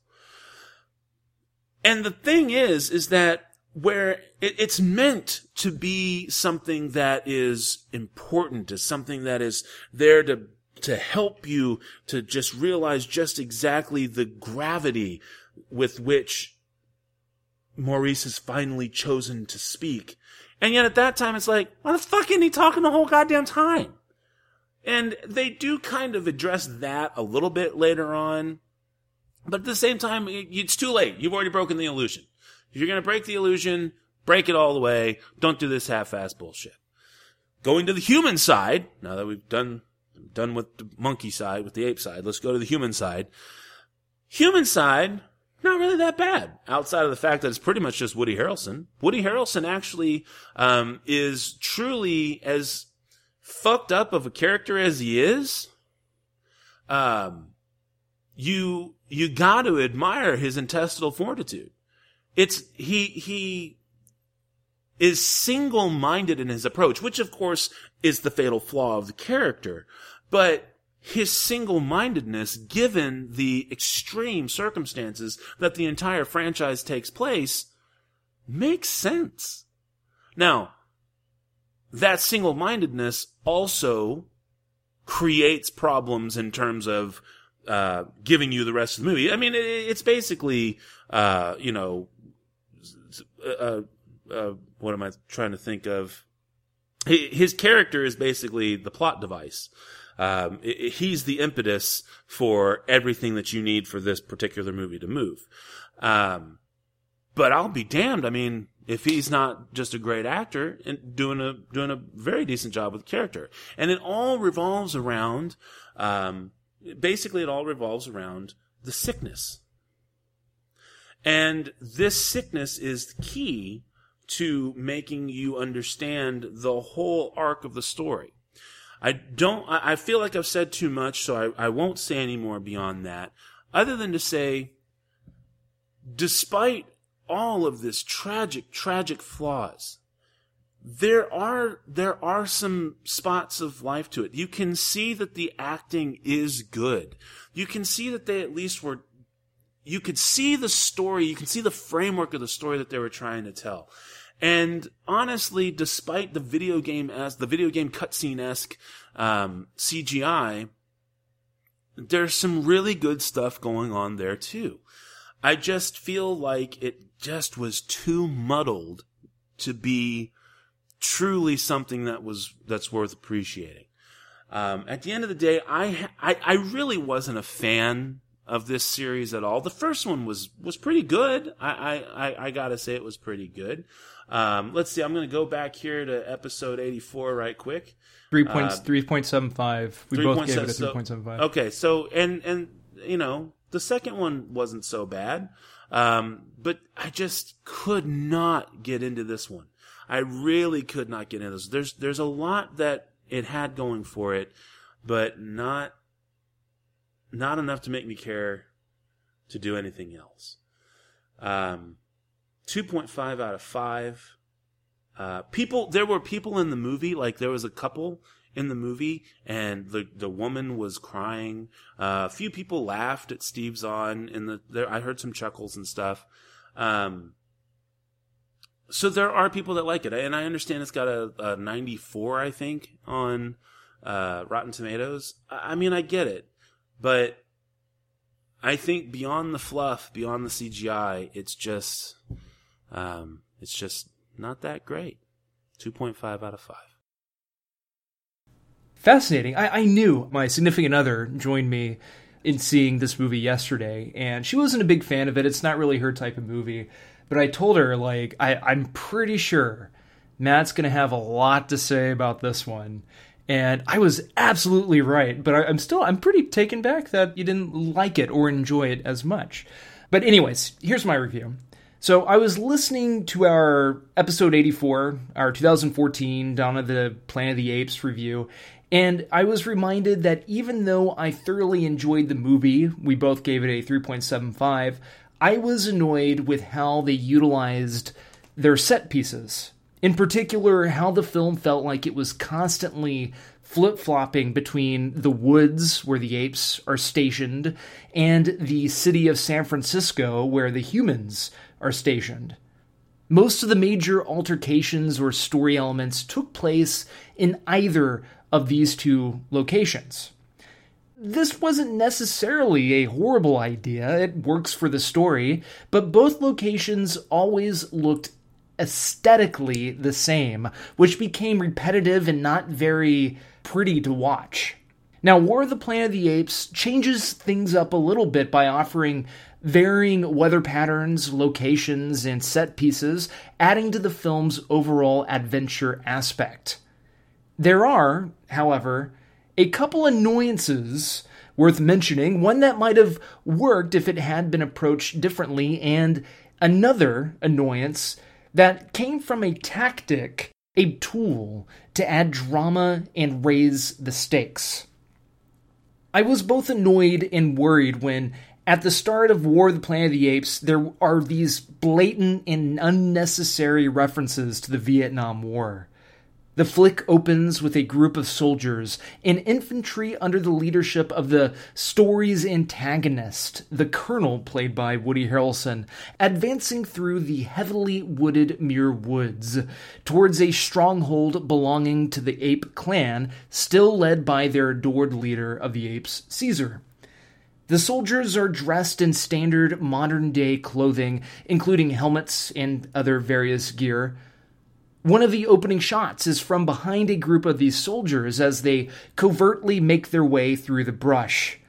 Speaker 1: And the thing is, is that where it, it's meant to be something that is important, is something that is there to to help you to just realize just exactly the gravity with which Maurice has finally chosen to speak. And yet at that time, it's like, why the fuck isn't he talking the whole goddamn time? And they do kind of address that a little bit later on. But at the same time, it's too late. You've already broken the illusion. If you're going to break the illusion, break it all the way. Don't do this half-ass bullshit. Going to the human side, now that we've done, done with the monkey side, with the ape side, let's go to the human side. Human side, not really that bad. Outside of the fact that it's pretty much just Woody Harrelson. Woody Harrelson actually um, is truly as fucked up of a character as he is. Um, you you got to admire his intestinal fortitude. It's he he is single minded in his approach, which of course is the fatal flaw of the character, but his single mindedness, given the extreme circumstances that the entire franchise takes place, makes sense. Now, that single mindedness also creates problems in terms of uh, giving you the rest of the movie. I mean, it, it's basically, uh, you know, uh, uh, what am I trying to think of? His character is basically the plot device. Um, it, he's the impetus for everything that you need for this particular movie to move. Um, but I'll be damned. I mean, if he's not just a great actor and doing a doing a very decent job with character, and it all revolves around, um, basically, it all revolves around the sickness, and this sickness is the key to making you understand the whole arc of the story. I don't, I feel like I've said too much, so I, I won't say any more beyond that, other than to say, despite all of this tragic, tragic flaws, there are, there are some spots of life to it. You can see that the acting is good. You can see that they at least were, you could see the story, you can see the framework of the story that they were trying to tell. And honestly, despite the video game as the video game cutscene esque um, CGI, there's some really good stuff going on there too. I just feel like it just was too muddled to be truly something that was that's worth appreciating. Um, at the end of the day, I, I I really wasn't a fan of this series at all. The first one was was pretty good. I I, I gotta say it was pretty good. Um, let's see. I'm going to go back here to episode 84 right quick.
Speaker 2: Three point uh, three point seven five. We 3. both gave it a three point seven five.
Speaker 1: Okay, so and and you know the second one wasn't so bad, um, but I just could not get into this one. I really could not get into this. There's there's a lot that it had going for it, but not not enough to make me care to do anything else. Um, 2.5 out of 5. uh, people. There were people in the movie, like there was a couple in the movie, and the the woman was crying. Uh, a few people laughed at Steve Zahn in the. There, I heard some chuckles and stuff. Um, so there are people that like it, and I understand it's got a, a 94, I think, on uh, Rotten Tomatoes. I, I mean, I get it, but I think beyond the fluff, beyond the CGI, it's just, um, it's just not that great. 2.5 out of 5.
Speaker 2: Fascinating. I, I knew my significant other joined me in seeing this movie yesterday, and she wasn't a big fan of it. It's not really her type of movie. But I told her, like, I, I'm pretty sure Matt's going to have a lot to say about this one. And I was absolutely right, but I, I'm still, I'm pretty taken back that you didn't like it or enjoy it as much. But, anyways, here's my review. So, I was listening to our episode 84, our 2014 Dawn of the Planet of the Apes review, and I was reminded that even though I thoroughly enjoyed the movie, we both gave it a 3.75, I was annoyed with how they utilized their set pieces. In particular, how the film felt like it was constantly flip flopping between the woods where the apes are stationed and the city of San Francisco where the humans are stationed. Most of the major altercations or story elements took place in either of these two locations this wasn't necessarily a horrible idea. It works for the story, but both locations always looked aesthetically the same, which became repetitive and not very pretty to watch. Now, War of the Planet of the Apes changes things up a little bit by offering varying weather patterns, locations, and set pieces, adding to the film's overall adventure aspect. There are, however, a couple annoyances worth mentioning. One that might have worked if it had been approached differently, and another annoyance that came from a tactic, a tool to add drama and raise the stakes. I was both annoyed and worried when, at the start of War of the Planet of the Apes, there are these blatant and unnecessary references to the Vietnam War. The flick opens with a group of soldiers, an infantry under the leadership of the story's antagonist, the colonel played by Woody Harrelson, advancing through the heavily wooded Muir Woods towards a stronghold belonging to the ape clan, still led by their adored leader of the apes, Caesar. The soldiers are dressed in standard modern day clothing, including helmets and other various gear. One of the opening shots is from behind a group of these soldiers as they covertly make their way through the brush.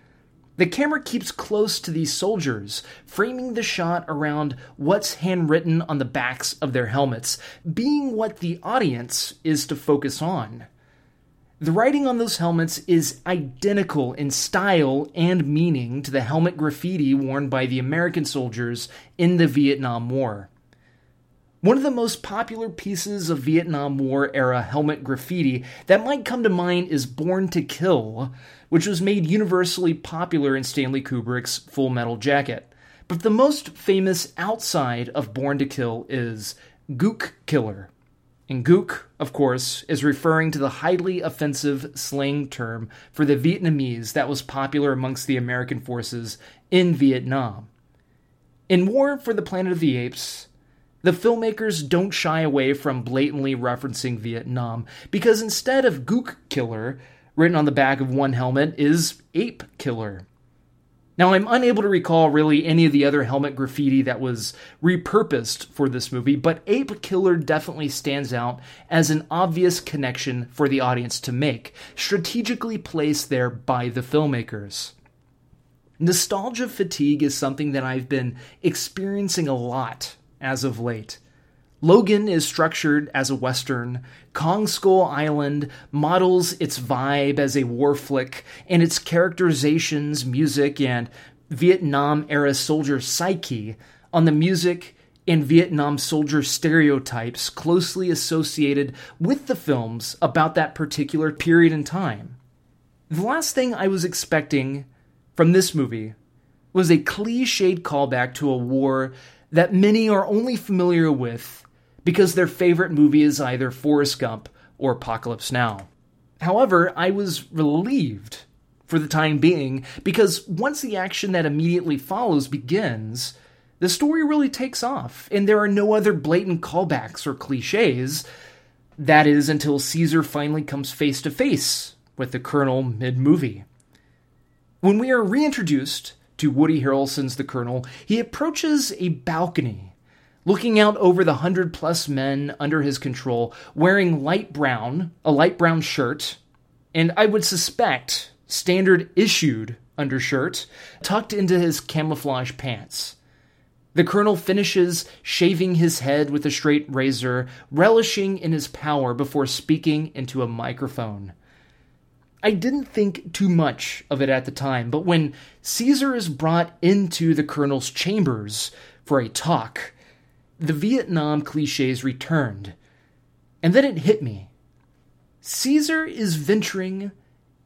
Speaker 2: The camera keeps close to these soldiers, framing the shot around what's handwritten on the backs of their helmets, being what the audience is to focus on. The writing on those helmets is identical in style and meaning to the helmet graffiti worn by the American soldiers in the Vietnam War. One of the most popular pieces of Vietnam War era helmet graffiti that might come to mind is Born to Kill, which was made universally popular in Stanley Kubrick's Full Metal Jacket. But the most famous outside of Born to Kill is Gook Killer. And Gook, of course, is referring to the highly offensive slang term for the Vietnamese that was popular amongst the American forces in Vietnam. In War for the Planet of the Apes, the filmmakers don't shy away from blatantly referencing Vietnam because instead of Gook Killer, written on the back of one helmet, is Ape Killer. Now, I'm unable to recall really any of the other helmet graffiti that was repurposed for this movie, but Ape Killer definitely stands out as an obvious connection for the audience to make, strategically placed there by the filmmakers. Nostalgia fatigue is something that I've been experiencing a lot as of late. Logan is structured as a Western. Kong Skull Island models its vibe as a war flick, and its characterizations, music, and Vietnam era soldier psyche on the music and Vietnam soldier stereotypes closely associated with the films about that particular period in time. The last thing I was expecting from this movie was a cliched callback to a war that many are only familiar with because their favorite movie is either Forrest Gump or Apocalypse Now. However, I was relieved for the time being because once the action that immediately follows begins, the story really takes off, and there are no other blatant callbacks or cliches. That is until Caesar finally comes face to face with the Colonel mid movie. When we are reintroduced to Woody Harrelson's The Colonel, he approaches a balcony, looking out over the hundred plus men under his control, wearing light brown, a light brown shirt, and I would suspect standard issued undershirt, tucked into his camouflage pants. The colonel finishes shaving his head with a straight razor, relishing in his power before speaking into a microphone. I didn't think too much of it at the time, but when Caesar is brought into the colonel's chambers for a talk, the Vietnam cliches returned. And then it hit me. Caesar is venturing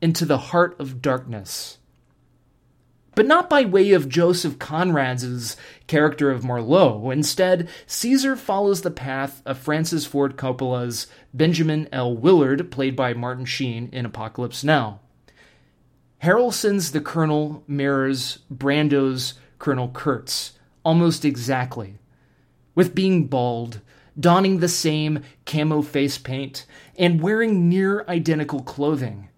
Speaker 2: into the heart of darkness. But not by way of Joseph Conrad's character of Marlowe. Instead, Caesar follows the path of Francis Ford Coppola's Benjamin L. Willard, played by Martin Sheen in Apocalypse Now. Harrelson's The Colonel mirrors Brando's Colonel Kurtz almost exactly, with being bald, donning the same camo face paint, and wearing near identical clothing.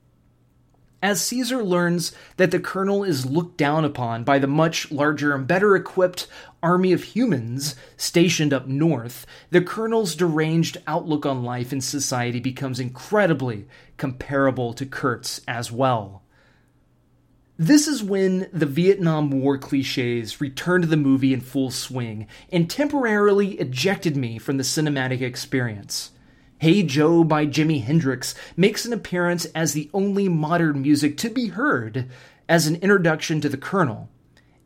Speaker 2: As Caesar learns that the colonel is looked down upon by the much larger and better equipped army of humans stationed up north, the colonel's deranged outlook on life and society becomes incredibly comparable to Kurtz's as well. This is when the Vietnam War cliches returned to the movie in full swing and temporarily ejected me from the cinematic experience. Hey Joe by Jimi Hendrix makes an appearance as the only modern music to be heard as an introduction to the Colonel.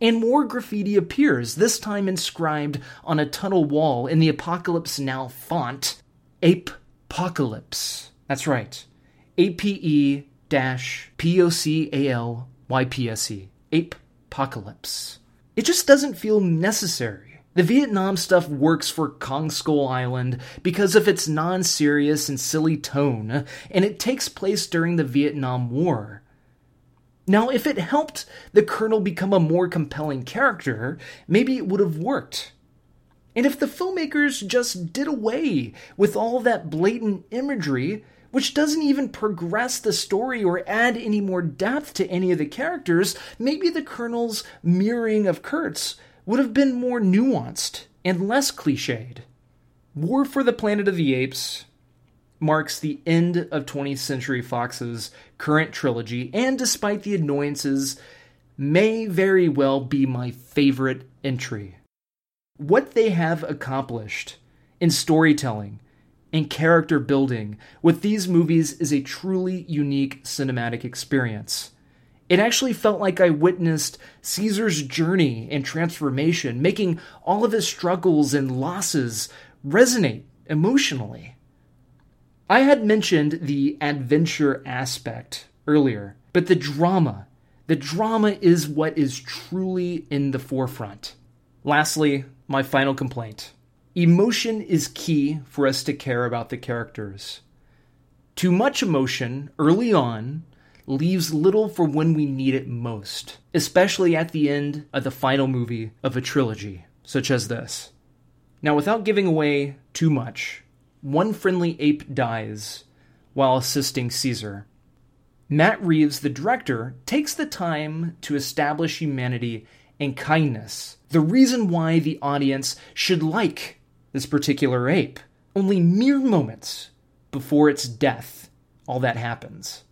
Speaker 2: And more graffiti appears, this time inscribed on a tunnel wall in the Apocalypse Now font Ape Apocalypse. That's right. A P E P O C A L Y P S E. Ape Apocalypse. It just doesn't feel necessary. The Vietnam stuff works for Kong Skull Island because of its non serious and silly tone, and it takes place during the Vietnam War. Now, if it helped the Colonel become a more compelling character, maybe it would have worked. And if the filmmakers just did away with all that blatant imagery, which doesn't even progress the story or add any more depth to any of the characters, maybe the Colonel's mirroring of Kurtz would have been more nuanced and less cliched. War for the Planet of the Apes marks the end of 20th Century Fox's current trilogy, and despite the annoyances, may very well be my favorite entry. What they have accomplished in storytelling and character building with these movies is a truly unique cinematic experience. It actually felt like I witnessed Caesar's journey and transformation, making all of his struggles and losses resonate emotionally. I had mentioned the adventure aspect earlier, but the drama, the drama is what is truly in the forefront. Lastly, my final complaint. Emotion is key for us to care about the characters. Too much emotion early on leaves little for when we need it most, especially at the end of the final movie of a trilogy, such as this. Now, without giving away too much, one friendly ape dies while assisting Caesar. Matt Reeves, the director, takes the time to establish humanity and kindness, the reason why the audience should like this particular ape. Only mere moments before its death, all that happens.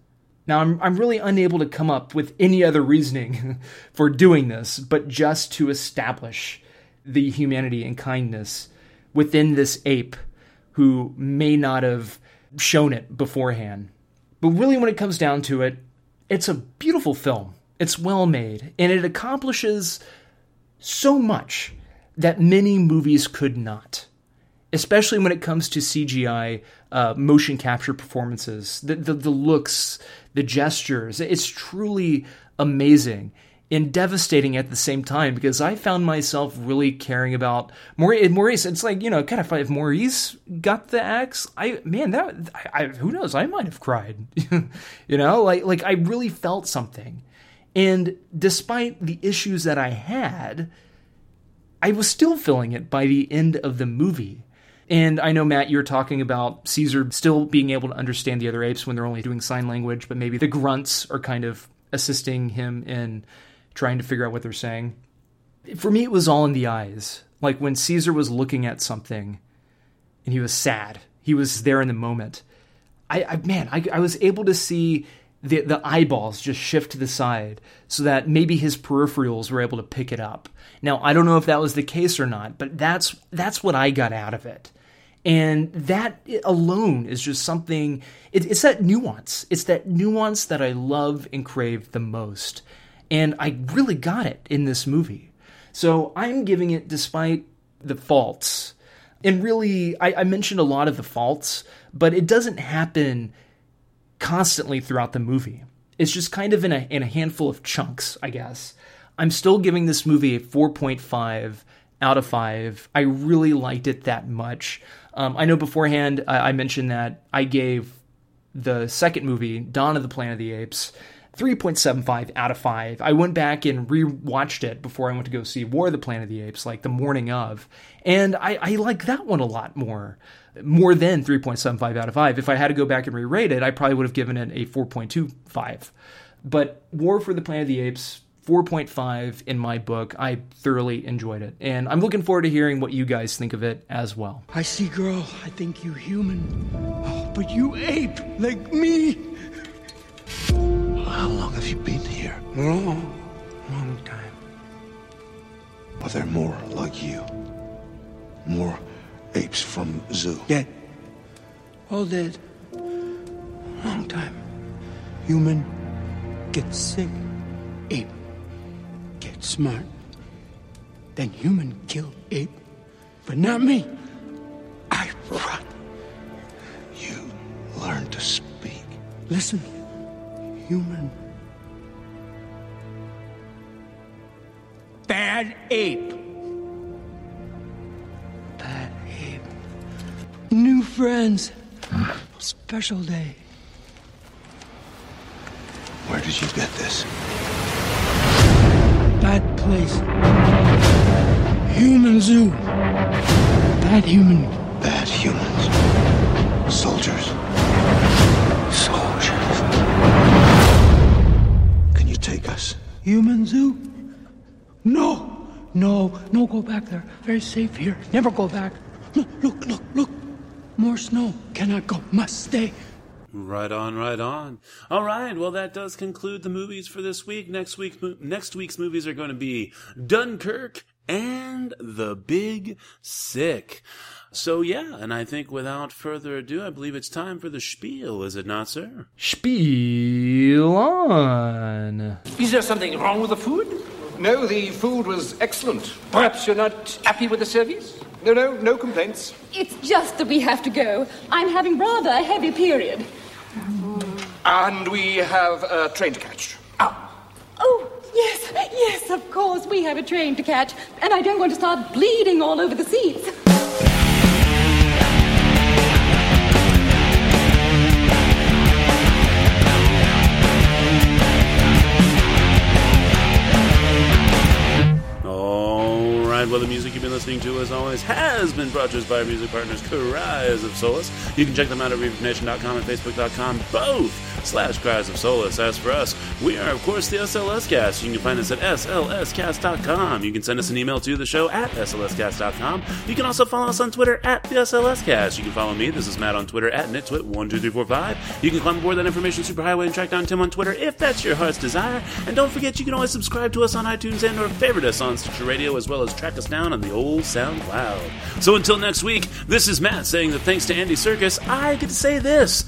Speaker 2: Now, I'm, I'm really unable to come up with any other reasoning for doing this, but just to establish the humanity and kindness within this ape who may not have shown it beforehand. But really, when it comes down to it, it's a beautiful film. It's well made, and it accomplishes so much that many movies could not especially when it comes to CGI uh, motion capture performances. The, the, the looks, the gestures, it's truly amazing. and devastating at the same time because I found myself really caring about Maurice. Maurice, it's like you know, kind of if Maurice got the axe, I man, that I, I who knows, I might have cried. you know, like like I really felt something, and despite the issues that I had, I was still feeling it by the end of the movie. And I know, Matt, you're talking about Caesar still being able to understand the other apes when they're only doing sign language, but maybe the grunts are kind of assisting him in trying to figure out what they're saying. For me, it was all in the eyes. Like when Caesar was looking at something and he was sad, he was there in the moment. I, I man, I, I was able to see the, the eyeballs just shift to the side so that maybe his peripherals were able to pick it up. Now, I don't know if that was the case or not, but that's that's what I got out of it. And that alone is just something, it, it's that nuance. It's that nuance that I love and crave the most. And I really got it in this movie. So I'm giving it, despite the faults, and really, I, I mentioned a lot of the faults, but it doesn't happen constantly throughout the movie. It's just kind of in a, in a handful of chunks, I guess. I'm still giving this movie a 4.5 out of 5. I really liked it that much. Um, I know beforehand I, I mentioned that I gave the second movie, Dawn of the Planet of the Apes, 3.75 out of 5. I went back and rewatched it before I went to go see War of the Planet of the Apes, like the morning of. And I, I like that one a lot more, more than 3.75 out of 5. If I had to go back and re rate it, I probably would have given it a 4.25. But War for the Planet of the Apes, 4.5 in my book. I thoroughly enjoyed it. And I'm looking forward to hearing what you guys think of it as well.
Speaker 9: I see, girl. I think you human. Oh, but you ape like me.
Speaker 7: How long have you been here?
Speaker 9: Long, long time.
Speaker 7: Are there more like you? More apes from zoo?
Speaker 9: Dead. All dead. Long time. Human gets sick. Ape get smart. Then human kill ape. But not me. I run.
Speaker 7: You learn to speak.
Speaker 9: Listen, human. Bad ape. Friends. Special day.
Speaker 7: Where did you get this?
Speaker 9: Bad place. Human zoo. Bad human.
Speaker 7: Bad humans. Soldiers. Soldiers. Can you take us?
Speaker 9: Human zoo? No, no, no, go back there. Very safe here. Never go back. Look, look, look, look. More snow. Cannot go. Must stay.
Speaker 1: Right on, right on. All right, well, that does conclude the movies for this week. Next week, next week's movies are going to be Dunkirk and The Big Sick. So yeah, and I think without further ado, I believe it's time for the spiel, is it not, sir?
Speaker 2: Spiel on.
Speaker 11: Is there something wrong with the food?
Speaker 12: No, the food was excellent.
Speaker 11: Perhaps you're not happy with the service?
Speaker 12: No, no, no complaints.
Speaker 13: It's just that we have to go. I'm having rather a heavy period.
Speaker 12: And we have a train to catch. Ah.
Speaker 13: Oh, yes, yes, of course, we have a train to catch, and I don't want to start bleeding all over the seats.
Speaker 1: The music you've been listening to, as always, has been brought to us by our music partners, Cries of Solace. You can check them out at ReverbNation.com and Facebook.com, both slash Cries of Solace. As for us, we are, of course, the SLS Cast. You can find us at SLScast.com. You can send us an email to the show at SLScast.com. You can also follow us on Twitter at the SLS Cast. You can follow me, this is Matt, on Twitter at NitTwit12345. You can climb aboard that information superhighway and track down Tim on Twitter if that's your heart's desire. And don't forget, you can always subscribe to us on iTunes and or favorite us on Stitcher Radio, as well as track us down on the old SoundCloud. So until next week, this is Matt saying that thanks to Andy Serkis, I get to say this.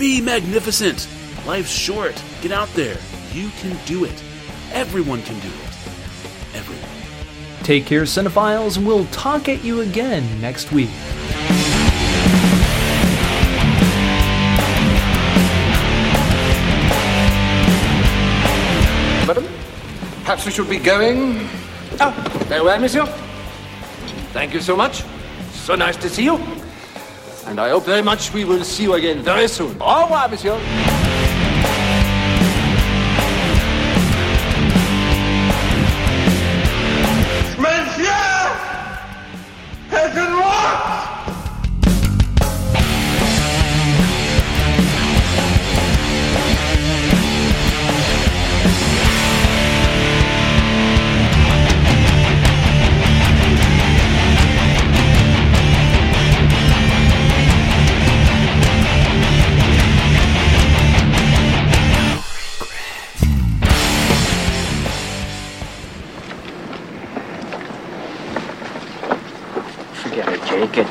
Speaker 1: Be magnificent. Life's short. Get out there. You can do it. Everyone can do it. Everyone.
Speaker 2: Take care, cinephiles, and we'll talk at you again next week.
Speaker 12: Madam, perhaps we should be going. Ah, farewell, monsieur. Thank you so much. So nice to see you. And I hope very much we will see you again very soon. Au revoir, monsieur.